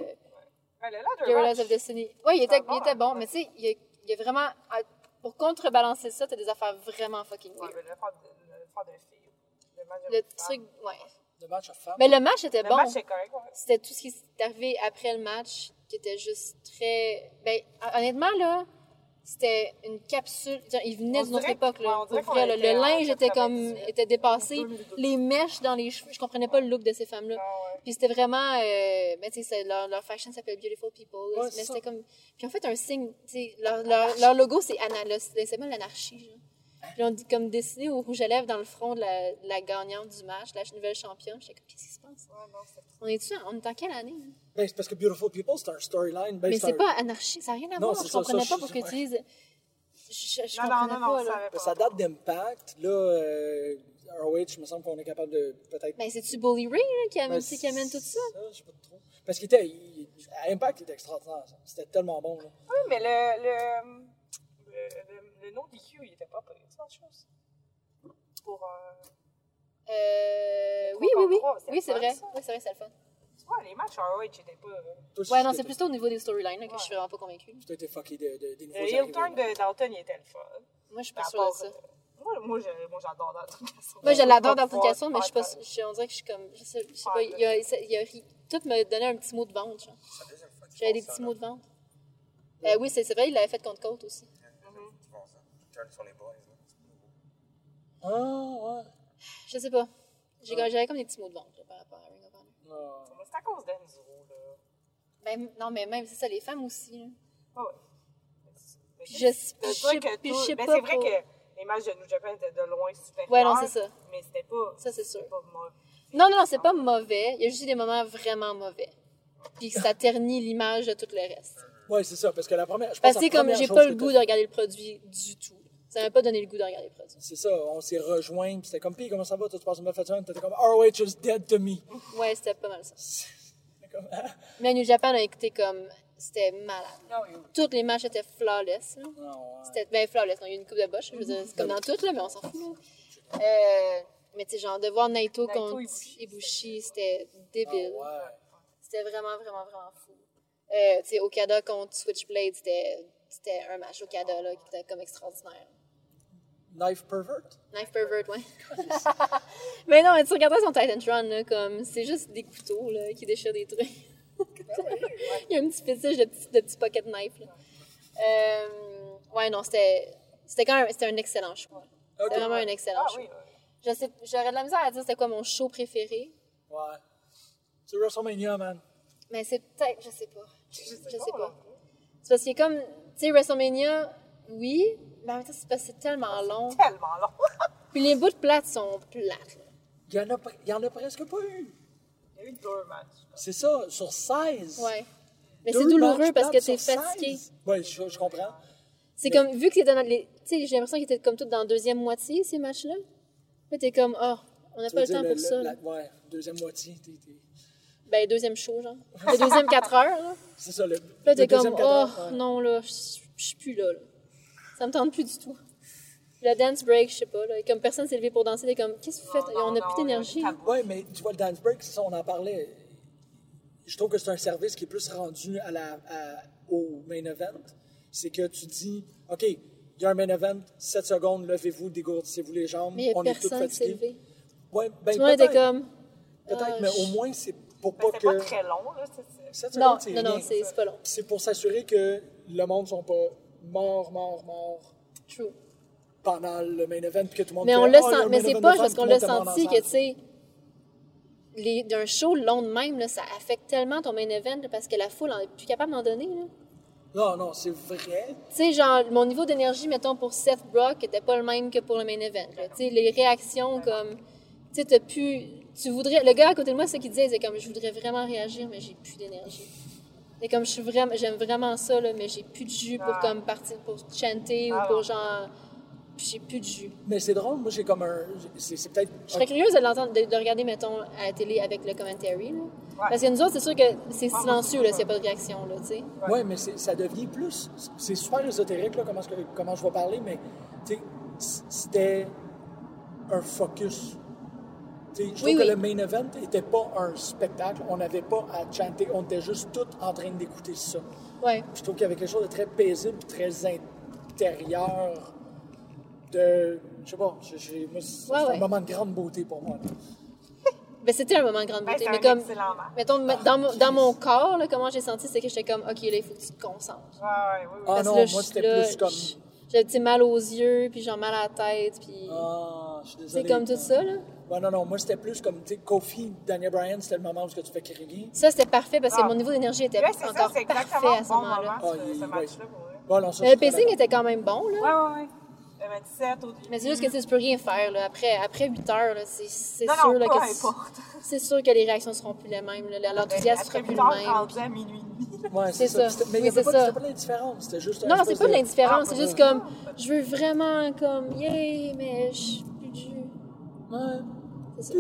le Guerrillas of Destiny. Ouais, il était, il était bon, mais tu sais, il y a, il y a vraiment, à- pour contrebalancer ça, t'as des affaires vraiment fucking Ouais, weird. mais le faire de, le de filles. Le match de Le femmes. truc, ouais. Le match à femmes. Mais le match était Le bon. match, c'est correct, ouais. c'était tout ce qui s'est arrivé après le match qui était juste très ben honnêtement là c'était une capsule il venait d'une autre époque là ouais, on Pour dirait qu'on vrai, là. était le linge était comme 98. était dépassé les mèches dans les cheveux je comprenais pas le look de ces femmes là Ah ouais. puis c'était vraiment euh, ben, tu sais c'est- leur, leur fashion s'appelle Beautiful People. Ouais, mais c'était comme puis en fait un signe leur, leur, leur logo c'est ana- le- c'est l'anarchie. Puis on dit comme dessiné au rouge à lèvres dans le front de la, de la gagnante du match, la nouvelle championne. J'étais comme, qu'est-ce qui se passe? Ouais, non, c'est- On est-tu, on est en quelle année? hein? Ben, c'est parce que Beautiful People, c'est un storyline. Ben, Mais c'est c'est un- pas anarchie, ça n'a rien à Non, voir. Je ça, comprenais ça, pas je- pourquoi tu dises. Je, je, je Non, non, comprenais non, non, pas, ça là. ça date d'Impact. Là, euh, ROH, il me semble qu'on est capable de peut-être. Ben, c'est-tu Bully Ray là, qui, amène, Ben, qui amène tout ça? Je sais pas trop. Parce qu'il était. il- à Impact, il était extraordinaire. ça. C'était tellement bon. Là. Oui, mais le, le, le, le, le no DQ, il était pas. C'est autre chose. Pour. Euh, Euh, oui, oui, oui. Oui, c'est vrai. ça. Oui, c'est vrai, c'est le fun. tu vois, les matchs ROH étaient pas. euh, Toi aussi, Ouais, non, c'est plutôt au niveau des storylines là, que Ouais. je suis vraiment pas convaincue. Tu t'as été fucké de, de- des nouveaux Le heel arrivés, turn là. de Dalton, il était le fun. Moi, je suis pas sûre de ça. euh, Moi, moi, j'adore l'application. Moi, je l'adore dans l'application, mais je suis pas. je- On dirait que je suis comme. Je sais, je sais pas. Il y a, il a ri- Tout m'a donné un petit mot de vente, J'avais des petits mots de vente. Euh, oui, c'est vrai, il l'avait fait contre Côte aussi. Turn sur les boys, là. Ah, ouais. Je sais pas. J'ai- J'avais comme des petits mots de vente là, par rapport à Ring of Honor. Mais c'est à cause d'Enzo, là. Ben, non, mais même, c'est ça, les femmes aussi. là. Ah ouais. Mais Puis je, je sais, pas. c'est vrai pour- que les matchs de New Japan étaient de loin supérieurs. Ouais, non, c'est ça. Mais c'était pas. Ça, c'est sûr. pas mauvais. Non, non, non, c'est pas mauvais. Il y a juste des moments vraiment mauvais. Puis ça ternit l'image de tout le reste. Ouais, c'est ça, parce que la première. Je pense Parce que comme, j'ai pas le goût de regarder le produit du tout. Ça m'a pas donné le goût de regarder produit. C'est ça, on s'est rejoints, puis c'était comme, pis comment ça va, toi, tu passes une de semaine? T'étais comme, ROH is dead to me. (laughs) Ouais, c'était pas mal ça. Comme, ah. Mais New Japan a écouté comme. C'était malade. Non, oui. Tous les matchs étaient flawless. là. Non, ouais. C'était bien flawless. Il y a eu une coupe de boche. Je veux dire, c'est comme dans tout, là, mais on s'en fout. là. Euh, mais tu sais, genre, de voir Naito, Naito, contre Ibushi, c'était débile. Ah, ouais. C'était vraiment, vraiment, vraiment fou. Euh, tu sais, Okada contre Switchblade, c'était c'était un match Okada, là, qui était comme extraordinaire. Knife pervert? Knife Pervert, ouais. (laughs) mais non, mais tu regardais son Titantron, là, comme, c'est juste des couteaux, là, qui déchirent des trucs. (laughs) Il y a un petit fétiche de petits, de petits pocket knife, là. Euh, ouais, non, c'était, c'était quand même, c'était un excellent choix. C'était vraiment un excellent Ah choix. oui, oui. Je sais, j'aurais de la misère à dire c'était quoi mon show préféré, Ouais. C'est WrestleMania, man. mais c'est peut-être, je sais pas. Je sais sais pas, pas. là. C'est parce a comme, tu sais, WrestleMania, oui, mais en même temps, c'est parce que c'est tellement long. Tellement long. (laughs) Puis les bouts de plates sont plates, là. Il y en a, pre- il y en a presque pas eu. Il y a eu deux matchs. C'est ça, sur 16. Ouais. Mais c'est douloureux parce que t'es fatigué. 16. Ouais, je, je comprends. C'est Mais- comme, vu que t'es dans les. Tu sais, j'ai l'impression qu'ils étaient comme tous dans la deuxième moitié, ces matchs-là. Là, t'es comme, oh, on n'a Tu pas veux le temps pour ça. la- ouais, deuxième moitié. t'es- t'es- Ben, deuxième show, genre. Le deuxième 4 heures, là. C'est ça, le. Là, le t'es comme, deuxième oh, quatre heures, ouais. non, là, je je suis plus là, là. Ça me tente plus du tout. Le dance break, je sais pas, là. Comme personne s'est levé pour danser, t'es comme, qu'est-ce que vous faites? Non, on n'a non, plus d'énergie. Ouais, mais tu vois, le dance break, c'est ça, on en parlait. Je trouve que c'est un service qui est plus rendu à la, à- au main event. C'est que tu dis, OK, il y a un main event, 7 secondes, levez-vous, dégourdissez-vous les jambes, Mais il a on personne qui s'est levé. Ouais, ben, Tout le monde était comme. peut-être, ah, mais je- au moins, c'est pour Mais pas c'est que. pas très long, là. c'est- c'est- 7 Non, secondes, c'est non, non, c'est c'est pas long. C'est pour s'assurer que le monde ne sont pas morts, morts, morts True. pendant le main event, puis que tout le monde Mais fait, on y a senti, un mais c'est pas parce qu'on le l'a mort senti que, tu sais, les- d'un show long de même, là, ça affecte tellement ton main event là, parce que la foule n'est plus capable d'en donner. là. Non, non, c'est vrai. Tu sais, genre, mon niveau d'énergie, mettons, pour Seth Brock était pas le même que pour le main event. Tu sais, les réactions, comme, tu sais, t'as pu, tu voudrais, le gars à côté de moi, ce qu'il disait, c'est comme, je voudrais vraiment réagir, mais j'ai plus d'énergie. Et comme, je suis vraiment, j'aime vraiment ça, là, mais j'ai plus de jus pour, Ah. comme, partir, pour chanter Ah ou pour, non. genre, j'ai plus de jus. Mais c'est drôle, moi j'ai comme un. C'est c'est peut-être. Je serais curieuse de l'entendre, de, de regarder, mettons, à la télé avec le commentary, là. Ouais. Parce que nous autres, c'est sûr que c'est silencieux, là, s'il n'y a pas de réaction, là, tu sais. Ouais, mais c'est- ça devient plus. C'est super ésotérique, là, comment, comment je vais parler, mais tu sais, c'était un focus. Je trouve Oui, que le main event n'était pas un spectacle, on n'avait pas à chanter, on était juste tous en train d'écouter ça. Ouais. Je trouve qu'il y avait quelque chose de très paisible, très intérieur, de. Je sais pas, c'est Ouais, c'est ouais. un moment de grande beauté pour moi. (laughs) Ben, c'était un moment de grande Ben, beauté, c'est mais un comme, mettons, me- dans, mon- dans mon corps, là, comment j'ai senti, c'est que j'étais comme, OK, là, il faut que tu te concentres. Ouais, oui. Ah non, là, moi c'était là, plus comme. J'avais, mal aux yeux, puis genre mal à la tête, puis... Ah, je suis c'est désolé. comme tout ça, là. Ouais, non, non, moi c'était plus comme, tu sais, Kofi, Daniel Bryan, c'était le moment où tu fais crier. Ça, c'était parfait, parce que Ah. mon niveau d'énergie était Ouais, ça, encore exactement parfait à ce bon moment-là. moment, Ah, ce, ce match-là. Bon, non, ça, je le pacing était quand même bon, là. Ouais, ouais, ouais. Le 27 au début. Mais c'est juste que tu tu peux rien faire, là. Après, après 8 heures, c'est, sûr, non, là, peu que... importe. C'est sûr que les réactions seront plus les mêmes, là. L'enthousiasme sera Après plus 8 le heures, même. rendu à minuit. Ouais, C'est ça. C'était- Mais Oui, c'est pas, ça. c'était pas de l'indifférence, c'était juste un Non, c'est pas de l'indifférence, Ah, c'est juste comme, je veux vraiment, comme, yay, mais je. Ouais. C'est.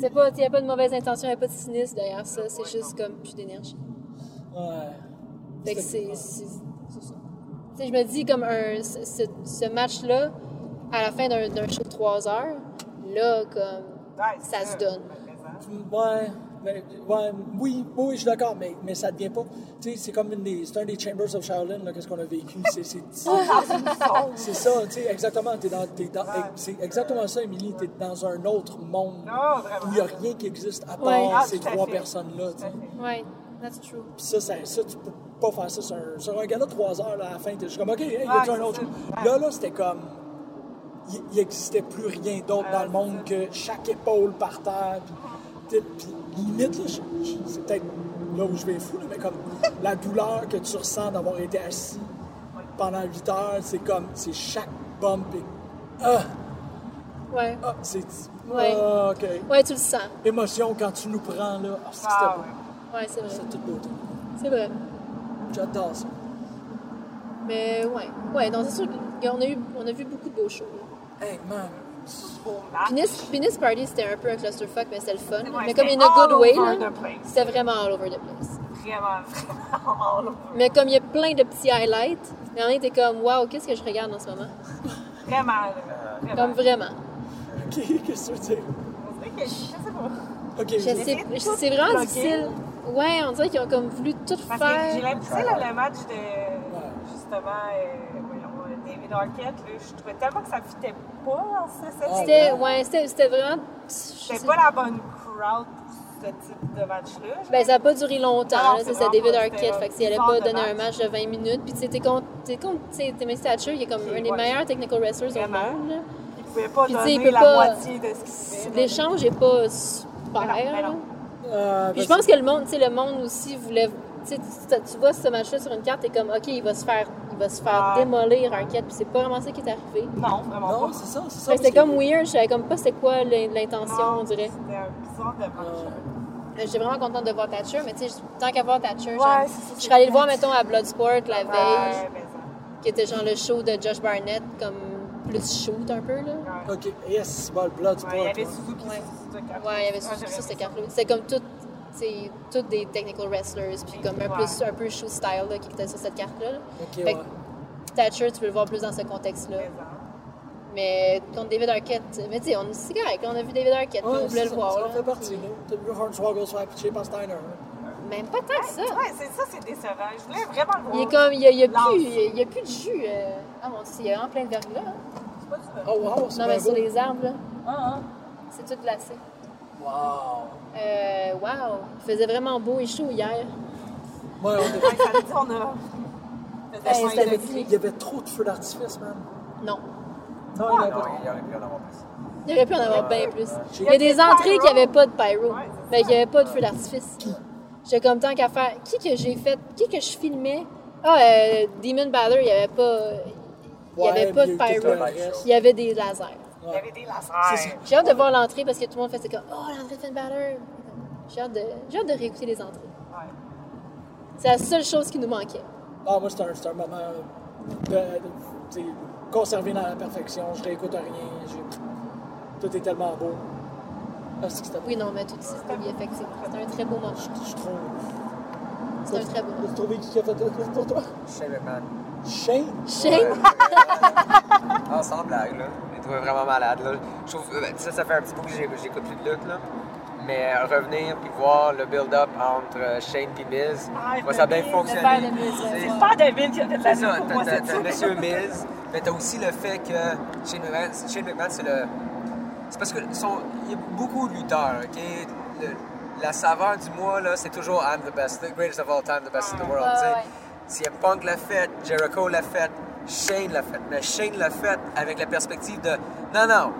C'est pas, il n'y a pas de mauvaise intention, il n'y a pas de cynisme derrière ça, c'est juste comme plus d'énergie. Ouais. Fait que c'est, c'est, ça. Tu sais, je me dis, comme un, ce, match-là, à la fin d'un, show de 3 heures, là, comme, Ouais, Ça se donne. Ouais. Mais, ouais, oui, oui, je suis d'accord, mais, mais ça devient pas. Tu sais, c'est comme une des, c'est un des Chambers of Shaolin, là, qu'est-ce qu'on a vécu. C'est, c'est, c'est ça, tu sais, exactement. T'es dans, t'es dans, c'est exactement ça, Émilie. T'es dans un autre monde Non, où il n'y a rien qui existe à part Ouais. Ah, ces trois personnes-là. tu. Ouais, that's true. Puis ça, ça, ça, tu peux pas faire ça sur un, sur un de 3 heures là, à la fin. T'es juste comme, OK, hey, y Ouais, un autre? Là, là, c'était comme. Il il existait plus rien d'autre dans le monde que chaque épaule par terre. Puis limite, c'est peut-être là où je vais fou, là, mais comme la douleur que tu ressens d'avoir été assis pendant 8 heures, c'est comme, c'est chaque bump et. Ah! Ouais. Ah! C'est. Ouais. Ah, OK. Ouais, tu le sens. Émotion quand tu nous prends, là. Ah, c'est Ah, beau. Ouais, c'est vrai. C'est toute beauté. C'est vrai. J'adore ça. Mais ouais. Ouais, donc c'est sûr qu'on a, eu, on a vu beaucoup de beaux shows. là. Hey, man. Beau match. Penis, Penis Party, c'était un peu un clusterfuck, mais c'était le fun. Ouais, mais comme in a good way, c'était vraiment all over the place. Vraiment, vraiment all over. Mais comme il y a plein de petits highlights, mais on était comme, waouh, qu'est-ce que je regarde en ce moment? Vraiment. Vraiment. Comme vraiment. OK, qu'est-ce que tu veux dire? On dirait que je sais pas. OK, Je je- sais, tout je- c'est vraiment bloqué. difficile. Ouais, on dirait qu'ils ont comme voulu tout Parce que j'ai faire. l'impression, là, le match de, justement, euh, David Arquette, je trouvais tellement que ça fitait pas dans ce. C'était, ouais, c'était, c'était vraiment. C'était pas la bonne crowd pour ce type de match-là. Ben, ça n'a pas duré longtemps. Non, là, c'est David Arquette. Fait que s'il un allait pas donner un match. de 20 minutes, puis tu sais, t'es contre, Timothy Thatcher, il est comme un des ouais. meilleurs technical wrestlers au monde. là. Il pouvait pas sais, donner il peut la pas- moitié de ce qu'il fait. L'échange est pas super. Mais non, mais non. Euh, Puis je pense que le monde, tu sais, le monde aussi voulait. Tu tu- tu vois ce match-là sur une carte, t'es comme, OK, il va se faire, il va se faire Ouais. démolir Arquette, puis c'est pas vraiment ça qui est arrivé. Non, vraiment Non, pas. c'est ça, c'est ça. Que c'était comme weird, je savais comme pas c'était quoi l'in- l'intention, Non, on dirait. C'était un bizarre de match. Mais J'étais vraiment contente de voir Thatcher, mais tu sais, tant qu'à voir Thatcher, Ouais, j'aime- c'est ça, je c'est serais allée le voir, mettons, à Bloodsport la veille, Ouais, qui était genre le show de Josh Barnett, comme plus shoot un peu, là. Ouais. OK, yes, bon, le blood, c'est Ouais, il y avait. Suzuki, Ouais. Suzuki. Ouais, il y avait j'avais ça c'était C'était comme tout, c'est toutes des technical wrestlers, puis comme un, Ouais. plus, un peu shoot style là, qui était sur cette carte-là. là. OK, Fait ouais. que Thatcher, tu peux le voir plus dans ce contexte-là. Mais contre David Arquette, mais tu sais, on- c'est correct, on a vu David Arquette, Ouais, on voulait le ça, voir. Ça là. en fait partie, là. T'as vu Hornswoggle se faire pitcher par Steiner. Même pas tant que ça. Ouais, c'est ça, c'est décevant. Je voulais vraiment le voir. Il est comme, il y a, il y a plus, il y a plus de jus. euh. Ah mon dieu, il y a vraiment plein de verglas. hein. C'est pas du vent. Oh, wow, c'est Non, mais sur les arbres, là, Ah, ah. c'est tout glacé. Wow. Euh, wow, il faisait vraiment beau et chaud hier. Ouais, on ça dit, on a. Hey. Il y avait trop de feux d'artifice, man. Non. Non, il y en avait Non, pas il y aurait pu en avoir plus. Il aurait pu en avoir bien plus. J'ai- Il y a des entrées qui n'avaient pas de pyro. Ben, il n'y avait pas de feu d'artifice. J'étais comme tant qu'à faire. Qui que j'ai fait? Qui que je filmais? Ah, euh, Demon Bather, il n'y avait pas. Il n'y avait pas de pyro. Il y avait des lasers. Il y avait des lasers. C'est ça. J'ai hâte de voir l'entrée parce que tout le monde faisait comme Oh, l'entrée de Finn Balor. J'ai hâte, de... j'ai hâte de réécouter les entrées. Ouais. C'est la seule chose qui nous manquait. Ah, moi, c'est un, c'est un moment de, de- tu sais, conservé dans la perfection. Je réécoute rien. Tout est tellement beau. Ah, c'est c'était. Oui, non, mais tout ça, oui, effectivement. C'était un très beau moment. Je trouve. C'était un très beau moment. T'as trouvé qui a fait pour toi? Shane McMahon. Shane? Shane, (laughs) Ah, sans blague, là. J'ai trouvé vraiment malade, là. Je trouve, euh, ça, ça fait un petit bout que j'ai- j'écoute plus de lutte, là. Mais euh, revenir puis voir le build-up entre euh, Shane et Miz, Ah, ça a bien fonctionné. C'est pas David qui a fait de la C'est ça, pour moi t'as- cette t'as t'as semaine. Monsieur Miz, mais t'as aussi le fait que Shane McMahon, Shane McMahon c'est le. C'est parce que son, il y a beaucoup de lutteurs, ok? Le- la saveur du mois, là, c'est toujours I'm the best, the greatest of all time, the best in the world, sais. ouais. CM Punk l'a fait, Jericho l'a fait, Shane l'a fait. Mais Shane l'a fait avec la perspective de non, non,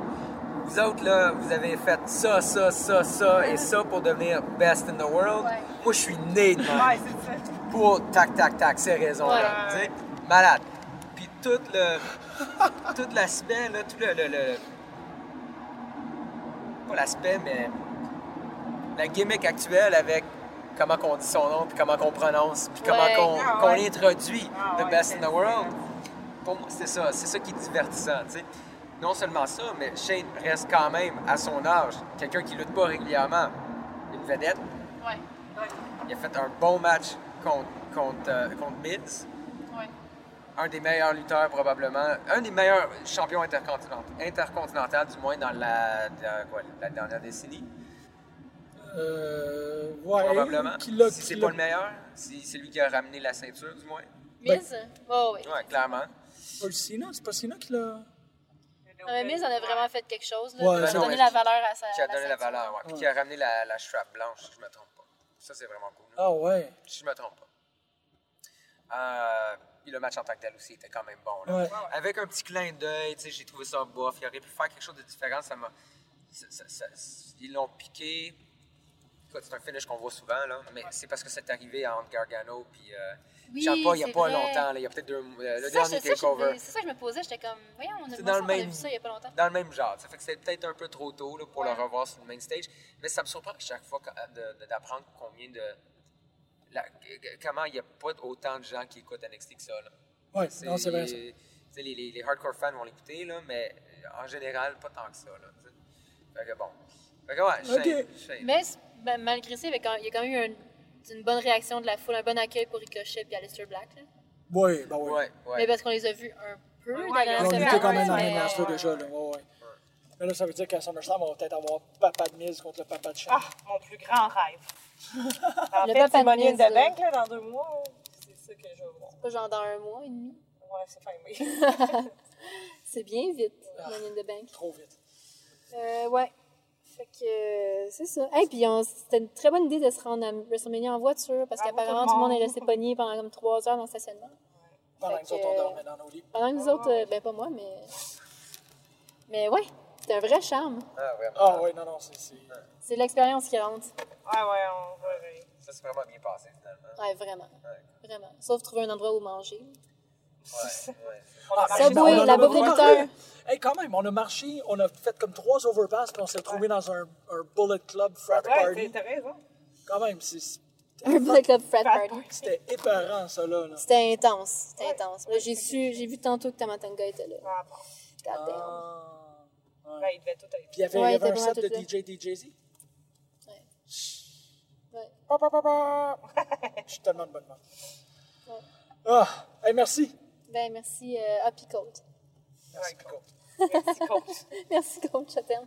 vous autres, là, vous avez fait ça, ça, ça, ça et ça pour devenir best in the world. Ouais. Moi, je suis né de Ouais, pour tac, tac, tac, ces raisons-là. Ouais. Malade. Puis tout le. tout l'aspect, là, tout le. le- le- pas l'aspect, mais. La gimmick actuelle avec comment qu'on dit son nom, puis comment qu'on prononce, puis comment Ouais. qu'on Ah, qu'on ouais. introduit Ah, The Best in the World. Pour moi, c'est ça. C'est ça qui est divertissant. Non seulement ça, mais Shane reste quand même, à son âge, quelqu'un qui lutte pas régulièrement. Une vedette. Il a fait un bon match contre, contre, euh, contre Miz. ouais. Un des meilleurs lutteurs, probablement. Un des meilleurs champions intercontinentaux, intercontinental, du moins dans la, quoi, la dernière décennie. Euh, ouais. Probablement. Qui si c'est pas le meilleur, si c'est lui qui a ramené la ceinture, du moins. Miz? Oh, oui. Ouais, clairement. Pas le Cena? C'est pas Cena qui l'a. Euh, Miz en a vraiment fait quelque chose. Là, Ouais, qui a donné la valeur à sa Qui a la donné la valeur, ouais. Puis Ouais. qui a ramené la, la strap blanche, si je me trompe pas. Ça, c'est vraiment cool. là. Ah ouais. Si je me trompe pas. Euh, puis le match en tant que tel aussi était quand même bon. là. Ouais. Avec un petit clin d'œil, tu sais, j'ai trouvé ça bof. Il aurait pu faire quelque chose de différent. Ça m'a. ça- ça- ça- ils l'ont piqué. C'est un finish qu'on voit souvent, là, mais c'est parce que c'est arrivé entre Gargano puis euh, Oui, il n'y a pas vrai. longtemps. là, il y a peut-être deux, euh, le C'est ça, dernier ça, takeover. c'est ça que je me posais. J'étais comme, voyons, on a, dans semble le a même- vu ça il y a pas longtemps. Dans le même genre. Ça fait que c'est peut-être un peu trop tôt là, pour Ouais. le revoir sur le main stage. Mais ça me surprend à chaque fois de- d'apprendre combien de. la- comment il n'y a pas autant de gens qui écoutent NXT que ça. Là. Ouais, non, c'est vrai ça. Les, les, les hardcore fans vont l'écouter, là, mais euh, en général, pas tant que ça. Là, fait que bon. Ouais. Mais c'est- ben, malgré ça, il y, avait quand, il y a quand même eu un- une bonne réaction de la foule, un bon accueil pour Ricochet et Aleister Black. Là. Ouais, ouais. Ouais, ouais. Mais parce qu'on les a vus un peu Ouais, dans la ils ont On c'est était quand même dans le mais- même roster déjà, là. Ouais, ouais. Mais là, ça veut dire qu'à SummerSlam, on va peut-être avoir Papa de Miz contre le Papa de Shane. Ah, mon plus grand rêve. (laughs) en Le fait, c'est de Money in the là. Bank, là, dans deux mois. C'est ça que je veux voir. Pas genre dans un mois et demi? Ouais, c'est fin mai. (laughs) C'est bien vite, Ah. Money in the Bank. Trop vite. Euh, ouais. Fait que euh, c'est ça. Et puis c'était une très bonne idée de se rendre à WrestleMania en voiture parce Bravo qu'apparemment tout le monde est resté pogné pendant comme trois heures dans le stationnement. Pendant Fait que nous autres, on dormait dans nos lits. Pendant que nous autres, euh, ben pas moi, mais. Mais ouais, c'est un vrai charme. Ah, vraiment. Ah ouais, non, non, c'est... c'est- C'est l'expérience qui rentre. Ouais, ouais, on va. Ça, c'est vraiment bien passé, finalement. Ouais, vraiment. Ouais. Vraiment. Sauf trouver un endroit où manger. Ouais, ouais. Ah, Subway, la bouffe des lutteurs. Hey, quand même, on a marché, on a fait comme trois overpass, puis on s'est retrouvé dans un, un Bullet Club frat Ouais, party. t'as- t'as raison. Quand même, c'est- Un Bullet Club frat party. c'était épeurant, ça, là. là. C'était intense. C'était intense. Là, j'ai su, j'ai vu tantôt que Tamatanga était là. Ah, bon. God damn. Ah, ouais. Il devait tout être. Puis il y avait, Ouais, il y avait un set de DJ DJZ. Ouais. Pa, pa, pa, pa. (laughs) Je suis tellement de bonne main. Ouais. Ah, hey, merci. Ben, merci, euh, Happy Coat. Merci, Pico. (laughs) Merci, coach. Merci, coach, je t'aime.